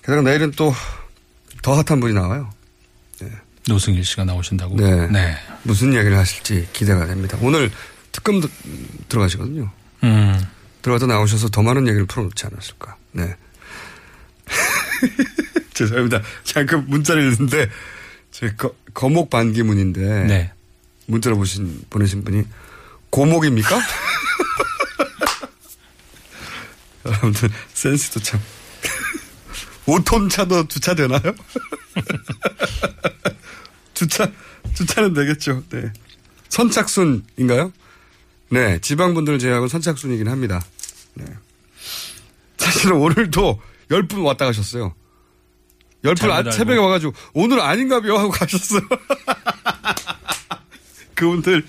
[SPEAKER 7] 게다가 내일은 또 더 핫한 분이 나와요.
[SPEAKER 11] 노승일 씨가 나오신다고.
[SPEAKER 7] 네.
[SPEAKER 11] 네.
[SPEAKER 7] 무슨 이야기를 하실지 기대가 됩니다. 오늘 특검 들- 들어가시거든요.
[SPEAKER 11] 음.
[SPEAKER 7] 들어가다 나오셔서 더 많은 얘기를 풀어놓지 않았을까. 네. 죄송합니다. 잠깐 문자를 읽는데 제 거, 거목 반기문인데
[SPEAKER 11] 네.
[SPEAKER 7] 문자를 보신 보내신 분이 고목입니까? 아무튼 센스도 참 5톤 차도 주차되나요? 주차, 주차는 되겠죠. 네. 선착순인가요? 네. 지방분들 제외하고 선착순이긴 합니다. 네. 사실은 오늘도 10분 왔다 가셨어요. 10분
[SPEAKER 11] 잘못
[SPEAKER 7] 아. 새벽에 와가지고 오늘 아닌가 벼 하고 가셨어요. 그분들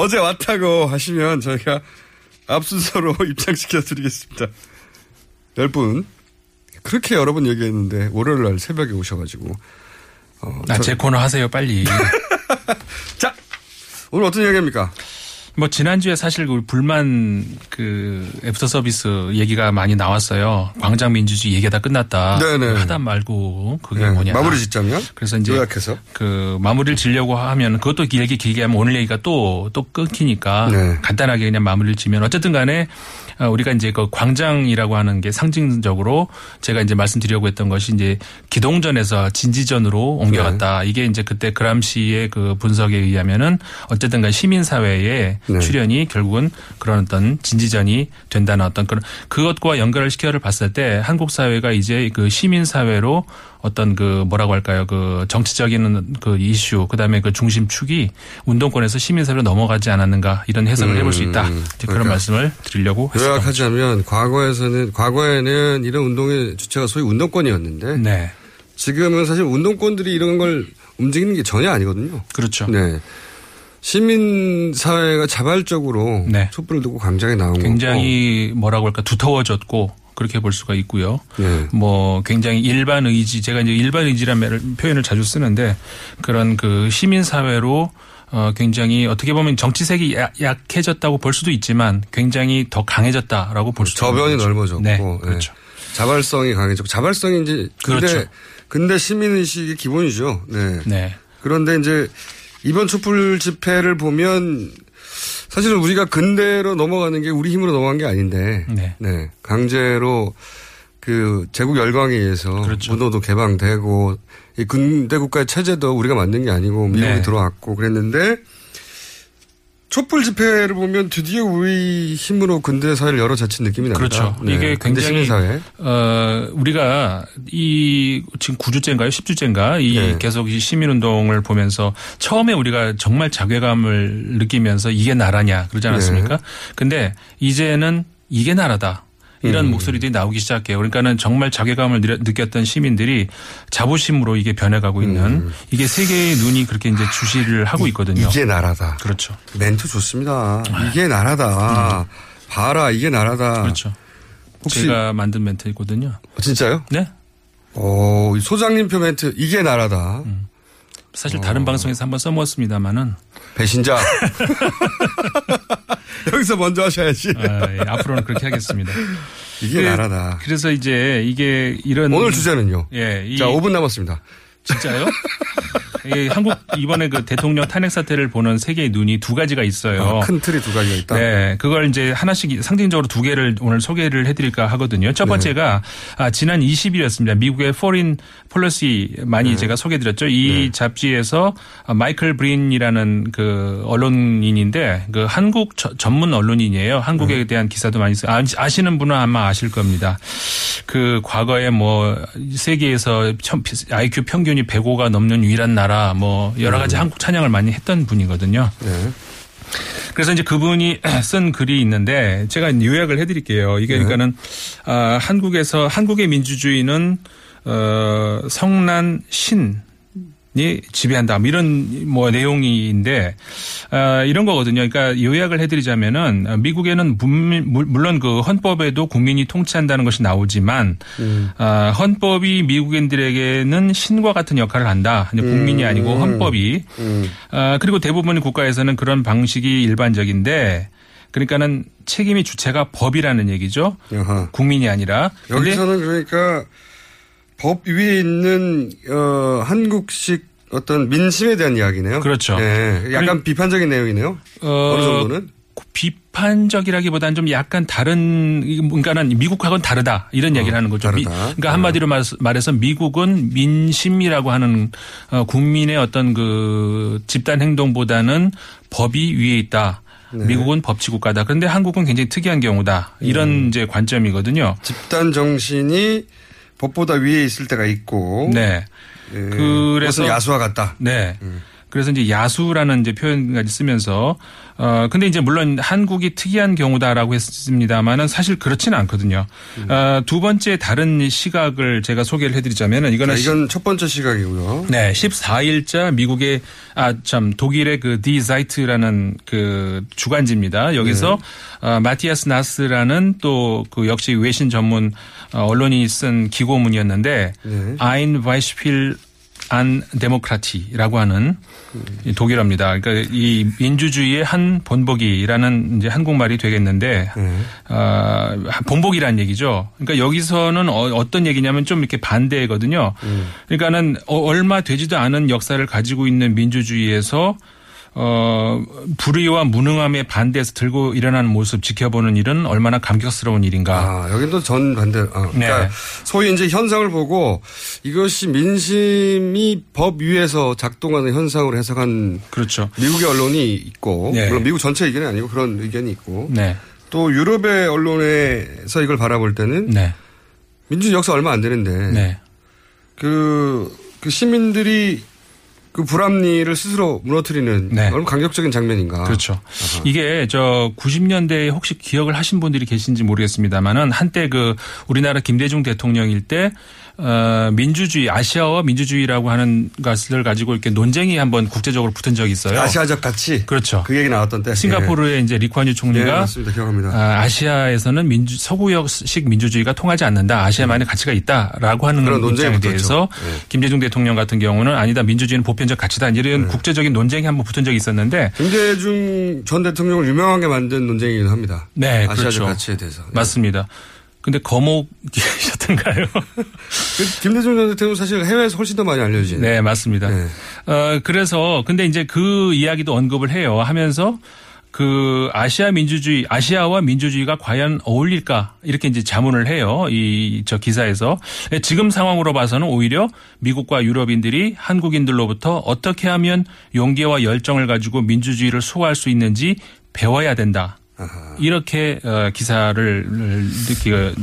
[SPEAKER 7] 어제 왔다고 하시면 저희가 앞순서로 입장시켜 드리겠습니다. 10분. 그렇게 여러 번 얘기했는데 월요일 날 새벽에 오셔가지고. 어,
[SPEAKER 11] 아,
[SPEAKER 7] 저-
[SPEAKER 11] 제 코너 하세요, 빨리.
[SPEAKER 7] 오늘 어떤 이야기입니까?
[SPEAKER 11] 뭐 지난주에 사실 그 불만 그 애프터 서비스 얘기가 많이 나왔어요. 광장 민주주의 얘기가 다 끝났다.
[SPEAKER 7] 네네.
[SPEAKER 11] 하다 말고 그게
[SPEAKER 7] 네,
[SPEAKER 11] 뭐냐.
[SPEAKER 7] 마무리 짓자면?
[SPEAKER 11] 그래서 이제
[SPEAKER 7] 요약해서?
[SPEAKER 11] 그 마무리를 지려고 하면 그것도 길게 길게 하면 오늘 얘기가 또또 끊기니까
[SPEAKER 7] 네.
[SPEAKER 11] 간단하게 그냥 마무리를 지면 어쨌든 간에 어, 우리가 이제 그 광장이라고 하는 게 상징적으로 제가 이제 말씀드리려고 했던 것이 이제 기동전에서 진지전으로 옮겨갔다.
[SPEAKER 7] 네.
[SPEAKER 11] 이게 이제 그때 그람시의 그 분석에 의하면은 어쨌든 간 시민사회의
[SPEAKER 7] 네.
[SPEAKER 11] 출현이 결국은 그런 어떤 진지전이 된다는 어떤 그런 그것과 연결을 시켜를 봤을 때 한국 사회가 이제 그 시민 사회로 어떤 그 뭐라고 할까요 그 정치적인 그 이슈 그다음에 그 중심 축이 운동권에서 시민사회로 넘어가지 않았는가 이런 해석을 해볼 수 있다
[SPEAKER 7] 음,
[SPEAKER 11] 그런
[SPEAKER 7] 그러니까
[SPEAKER 11] 말씀을 드리려고 했습니다.
[SPEAKER 7] 요약하자면 과거에서는 과거에는 이런 운동의 주체가 소위 운동권이었는데
[SPEAKER 11] 네.
[SPEAKER 7] 지금은 사실 운동권들이 이런 걸 움직이는 게 전혀 아니거든요.
[SPEAKER 11] 그렇죠.
[SPEAKER 7] 네. 시민 사회가 자발적으로 촛불을 들고 광장에 나온 거고.
[SPEAKER 11] 네. 굉장히 뭐라고 할까 두터워졌고 그렇게 볼 수가 있고요.
[SPEAKER 7] 네.
[SPEAKER 11] 뭐 굉장히 일반 의지 제가 이제 일반 의지라는 표현을 자주 쓰는데 그런 그 시민 사회로 어 굉장히 어떻게 보면 정치색이 약- 약해졌다고 볼 수도 있지만 굉장히 더 강해졌다라고 볼 수도
[SPEAKER 7] 저변이. 넓어졌고
[SPEAKER 11] 네,
[SPEAKER 7] 예.
[SPEAKER 11] 그렇죠.
[SPEAKER 7] 자발성이 강해졌고 자발성이 이제 근데
[SPEAKER 11] 그렇죠.
[SPEAKER 7] 근데 시민 의식이 기본이죠. 네.
[SPEAKER 11] 네.
[SPEAKER 7] 그런데 이제 이번 촛불 집회를 보면 사실은 우리가 근대로 넘어가는 게 우리 힘으로 넘어간 게 아닌데
[SPEAKER 11] 네.
[SPEAKER 7] 강제로 그 제국 열강에 의해서
[SPEAKER 11] 그렇죠.
[SPEAKER 7] 문호도 개방되고 이 근대 국가의 체제도 우리가 만든 게 아니고 미국이
[SPEAKER 11] 네.
[SPEAKER 7] 들어왔고 그랬는데 촛불 집회를 보면 드디어 우리 힘으로 근대 사회를 열어 제친 느낌이 납니다.
[SPEAKER 11] 그렇죠.
[SPEAKER 7] 네.
[SPEAKER 11] 이게 굉장히
[SPEAKER 7] 시민사회.
[SPEAKER 11] 어 우리가 이 지금 9주째인가요? 10주째인가? 이
[SPEAKER 7] 네.
[SPEAKER 11] 계속 이 시민 운동을 보면서 처음에 우리가 정말 자괴감을 느끼면서 이게 나라냐 그러지 않았습니까?
[SPEAKER 7] 네.
[SPEAKER 11] 근데 이제는 이게 나라다. 이런
[SPEAKER 7] 음.
[SPEAKER 11] 목소리들이 나오기 시작해요. 그러니까는 정말 자괴감을 느꼈던 시민들이 자부심으로 이게 변해가고 있는 이게 세계의 눈이 그렇게 이제 주시를 하고 있거든요.
[SPEAKER 7] 음. 이게 나라다.
[SPEAKER 11] 그렇죠.
[SPEAKER 7] 멘트 좋습니다. 이게 나라다. 봐라, 이게 나라다.
[SPEAKER 11] 그렇죠.
[SPEAKER 7] 혹시
[SPEAKER 11] 제가 만든 멘트이거든요.
[SPEAKER 7] 어, 진짜요?
[SPEAKER 11] 네.
[SPEAKER 7] 오, 이 소장님 표 멘트 이게 나라다.
[SPEAKER 11] 사실 다른 방송에서 한번 써먹었습니다만은
[SPEAKER 7] 배신자. 여기서 먼저 하셔야지.
[SPEAKER 11] 아, 예, 앞으로는 그렇게 하겠습니다.
[SPEAKER 7] 이게
[SPEAKER 11] 그-
[SPEAKER 7] 나라다.
[SPEAKER 11] 그래서 이제 이게 이런
[SPEAKER 7] 오늘 주제는요.
[SPEAKER 11] 예, 이-
[SPEAKER 7] 자, 5분 남았습니다.
[SPEAKER 11] 진짜요? 이 한국 이번에 그 대통령 탄핵 사태를 보는 세계의 눈이 두 가지가 있어요.
[SPEAKER 7] 아, 큰 틀이 두 가지가 있다.
[SPEAKER 11] 네, 그걸 이제 하나씩 상징적으로 두 개를 오늘 소개를 해드릴까 하거든요. 첫 번째가 아, 지난 20일이었습니다. 미국의 Foreign Policy 많이 제가 소개드렸죠. 이 잡지에서 아, 마이클 브린이라는 그 언론인인데 그 한국 저- 전문 언론인이에요. 한국에 대한 기사도 많이 써요. 아, 아시는 분은 아마 아실 겁니다. 그 과거에 뭐 세계에서 천- IQ 평균이 105가 넘는 유일한 나라 뭐 여러 가지 한국 찬양을 많이 했던 분이거든요. 그래서 이제 그분이 쓴 글이 있는데 제가 요약을 해드릴게요. 이게 그러니까는 아, 한국에서 한국의 민주주의는 어, 성난 신. 이 지배한다. 뭐 이런 뭐 내용인데 아, 이런 거거든요. 그러니까 요약을 해드리자면은 미국에는 문- 물론 그 헌법에도 국민이 통치한다는 것이 나오지만 아, 헌법이 미국인들에게는 신과 같은 역할을 한다. 국민이 아니고 헌법이 아, 그리고 대부분의 국가에서는 그런 방식이 일반적인데 그러니까는 책임이 주체가 법이라는 얘기죠. 국민이 아니라.
[SPEAKER 7] 여기서는 그러니까 법 위에 있는 어, 한국식 어떤 민심에 대한 이야기네요.
[SPEAKER 11] 그렇죠.
[SPEAKER 7] 네, 약간 비판적인 내용이네요.
[SPEAKER 11] 어,
[SPEAKER 7] 어느 정도는?
[SPEAKER 11] 비판적이라기보다는 좀 약간 다른 그러니까는 미국하고는 다르다 이런 얘기를 하는 거죠. 미- 그러니까 한마디로 말- 말해서 미국은 민심이라고 하는 어, 국민의 어떤 그 집단 행동보다는 법이 위에 있다.
[SPEAKER 7] 네.
[SPEAKER 11] 미국은 법치 국가다. 그런데 한국은 굉장히 특이한 경우다. 이런
[SPEAKER 7] 음.
[SPEAKER 11] 이제 관점이거든요.
[SPEAKER 7] 집단 정신이 법보다 위에 있을 때가 있고.
[SPEAKER 11] 네.
[SPEAKER 7] 예,
[SPEAKER 11] 그래서
[SPEAKER 7] 야수와 같다.
[SPEAKER 11] 네. 그래서 이제 야수라는 이제 표현까지 쓰면서 어 근데 이제 물론 한국이 특이한 경우다라고 했습니다만은 사실 그렇지는 않거든요. 어, 두 번째 다른 시각을 제가 소개를 해드리자면은 이거는
[SPEAKER 7] 자, 이건 첫 번째 시각이고요.
[SPEAKER 11] 네, 14일자 미국의 아 참 독일의 그 Die Zeit라는 그 주간지입니다. 여기서 어, 마티아스 나스라는 또 그 역시 외신 전문 어, 언론이 쓴 기고문이었는데 Ein Beispiel an Demokratie라고 하는 이 독일어입니다. 그러니까 이 민주주의의 한 본보기라는 이제 한국말이 되겠는데 어, 본보기란 얘기죠. 그러니까 여기서는 어, 떤 얘기냐면 좀 이렇게 반대거든요. 그러니까는 어, 얼마 되지도 않은 역사를 가지고 있는 민주주의에서 어, 불의와 무능함에 반대해서 들고 일어나는 모습 지켜보는 일은 얼마나 감격스러운 일인가.
[SPEAKER 7] 아, 여긴 또전 반대. 아, 그러니까
[SPEAKER 11] 네.
[SPEAKER 7] 소위 이제 현상을 보고 이것이 민심이 법 위에서 작동하는 현상으로 해석한
[SPEAKER 11] 그렇죠.
[SPEAKER 7] 미국의 언론이 있고
[SPEAKER 11] 네.
[SPEAKER 7] 물론 미국 전체 의견이 아니고 그런 의견이 있고
[SPEAKER 11] 네.
[SPEAKER 7] 또 유럽의 언론에서 이걸 바라볼 때는
[SPEAKER 11] 네.
[SPEAKER 7] 민주주의 역사 얼마 안 되는데
[SPEAKER 11] 네.
[SPEAKER 7] 그, 그 시민들이 그 불합리를 스스로 무너뜨리는 얼마나 감격적인 장면인가.
[SPEAKER 11] 네. 그렇죠. 이게 저 90년대에 혹시 기억을 하신 분들이 계신지 모르겠습니다만은 한때 그 우리나라 김대중 대통령일 때 어, 민주주의, 아시아와 민주주의라고 하는 것을 가지고 이렇게 논쟁이 한번 국제적으로 붙은 적이 있어요.
[SPEAKER 7] 아시아적 가치.
[SPEAKER 11] 그렇죠.
[SPEAKER 7] 그 얘기 나왔던 때.
[SPEAKER 11] 싱가포르의 이제 리쿠안유 총리가
[SPEAKER 7] 네, 맞습니다. 기억합니다.
[SPEAKER 11] 아, 아시아에서는 민주 서구역식 민주주의가 통하지 않는다. 아시아만의 가치가 있다라고 하는
[SPEAKER 7] 그런 논쟁이
[SPEAKER 11] 입장에 대해서.
[SPEAKER 7] 네.
[SPEAKER 11] 김대중 대통령 같은 경우는 아니다. 민주주의는 보편적 가치다. 이런 국제적인 논쟁이 한번 붙은 적이 있었는데
[SPEAKER 7] 김대중 전 대통령을 유명하게 만든 논쟁이기도 합니다.
[SPEAKER 11] 네,
[SPEAKER 7] 아시아적
[SPEAKER 11] 그렇죠.
[SPEAKER 7] 가치에 대해서.
[SPEAKER 11] 맞습니다. 근데 거목이셨던가요?
[SPEAKER 7] 그 김대중 전 대통령 은 사실 해외에서 훨씬 더 많이 알려진.
[SPEAKER 11] 네, 맞습니다. 어, 그래서 근데 이제 그 이야기도 언급을 해요. 하면서 그 아시아 민주주의, 아시아와 민주주의가 과연 어울릴까 이렇게 이제 자문을 해요. 이 저 기사에서 지금 상황으로 봐서는 오히려 미국과 유럽인들이 한국인들로부터 어떻게 하면 용기와 열정을 가지고 민주주의를 수호할 수 있는지 배워야 된다. 이렇게 어, 기사를 이렇게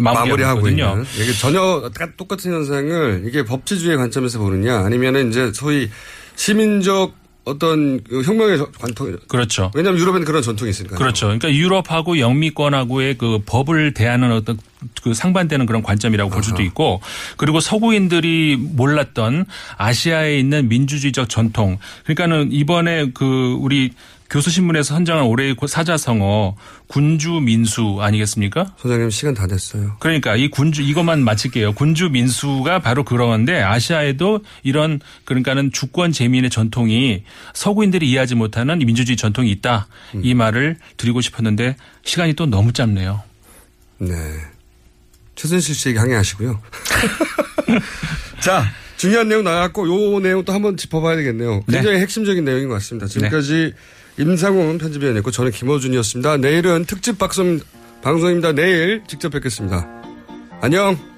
[SPEAKER 7] 마무리하고. 있는 이게 전혀 똑같은 현상을 이게 법치주의 관점에서 보느냐 아니면은 이제 소위 시민적 어떤 그 혁명의 관통
[SPEAKER 11] 그렇죠.
[SPEAKER 7] 왜냐하면 유럽에는 그런 전통이 있으니까.
[SPEAKER 11] 그렇죠. 그러니까 유럽하고 영미권하고의 그 법을 대하는 어떤 그 상반되는 그런 관점이라고 볼 수도 있고 그리고 서구인들이 몰랐던 아시아에 있는 민주주의적 전통. 그러니까는 이번에 그 우리 교수신문에서 선정한 올해의 사자성어 군주 민수 아니겠습니까?
[SPEAKER 7] 소장님 시간 다 됐어요.
[SPEAKER 11] 그러니까 이 군주 이것만 마칠게요. 군주 민수가 바로 그런데 아시아에도 이런 그러니까는 주권 재민의 전통이 서구인들이 이해하지 못하는 민주주의 전통이 있다. 이 말을 드리고 싶었는데 시간이 또 너무 짧네요.
[SPEAKER 7] 네. 최순실 씨에게 항의하시고요. 자, 중요한 내용 나왔고 요 내용 또 한번 짚어봐야 되겠네요. 굉장히 핵심적인 내용인 것 같습니다. 지금까지 임상훈 편집위원이었고 저는 김호준이었습니다. 내일은 특집 방송, 방송입니다. 내일 직접 뵙겠습니다. 안녕.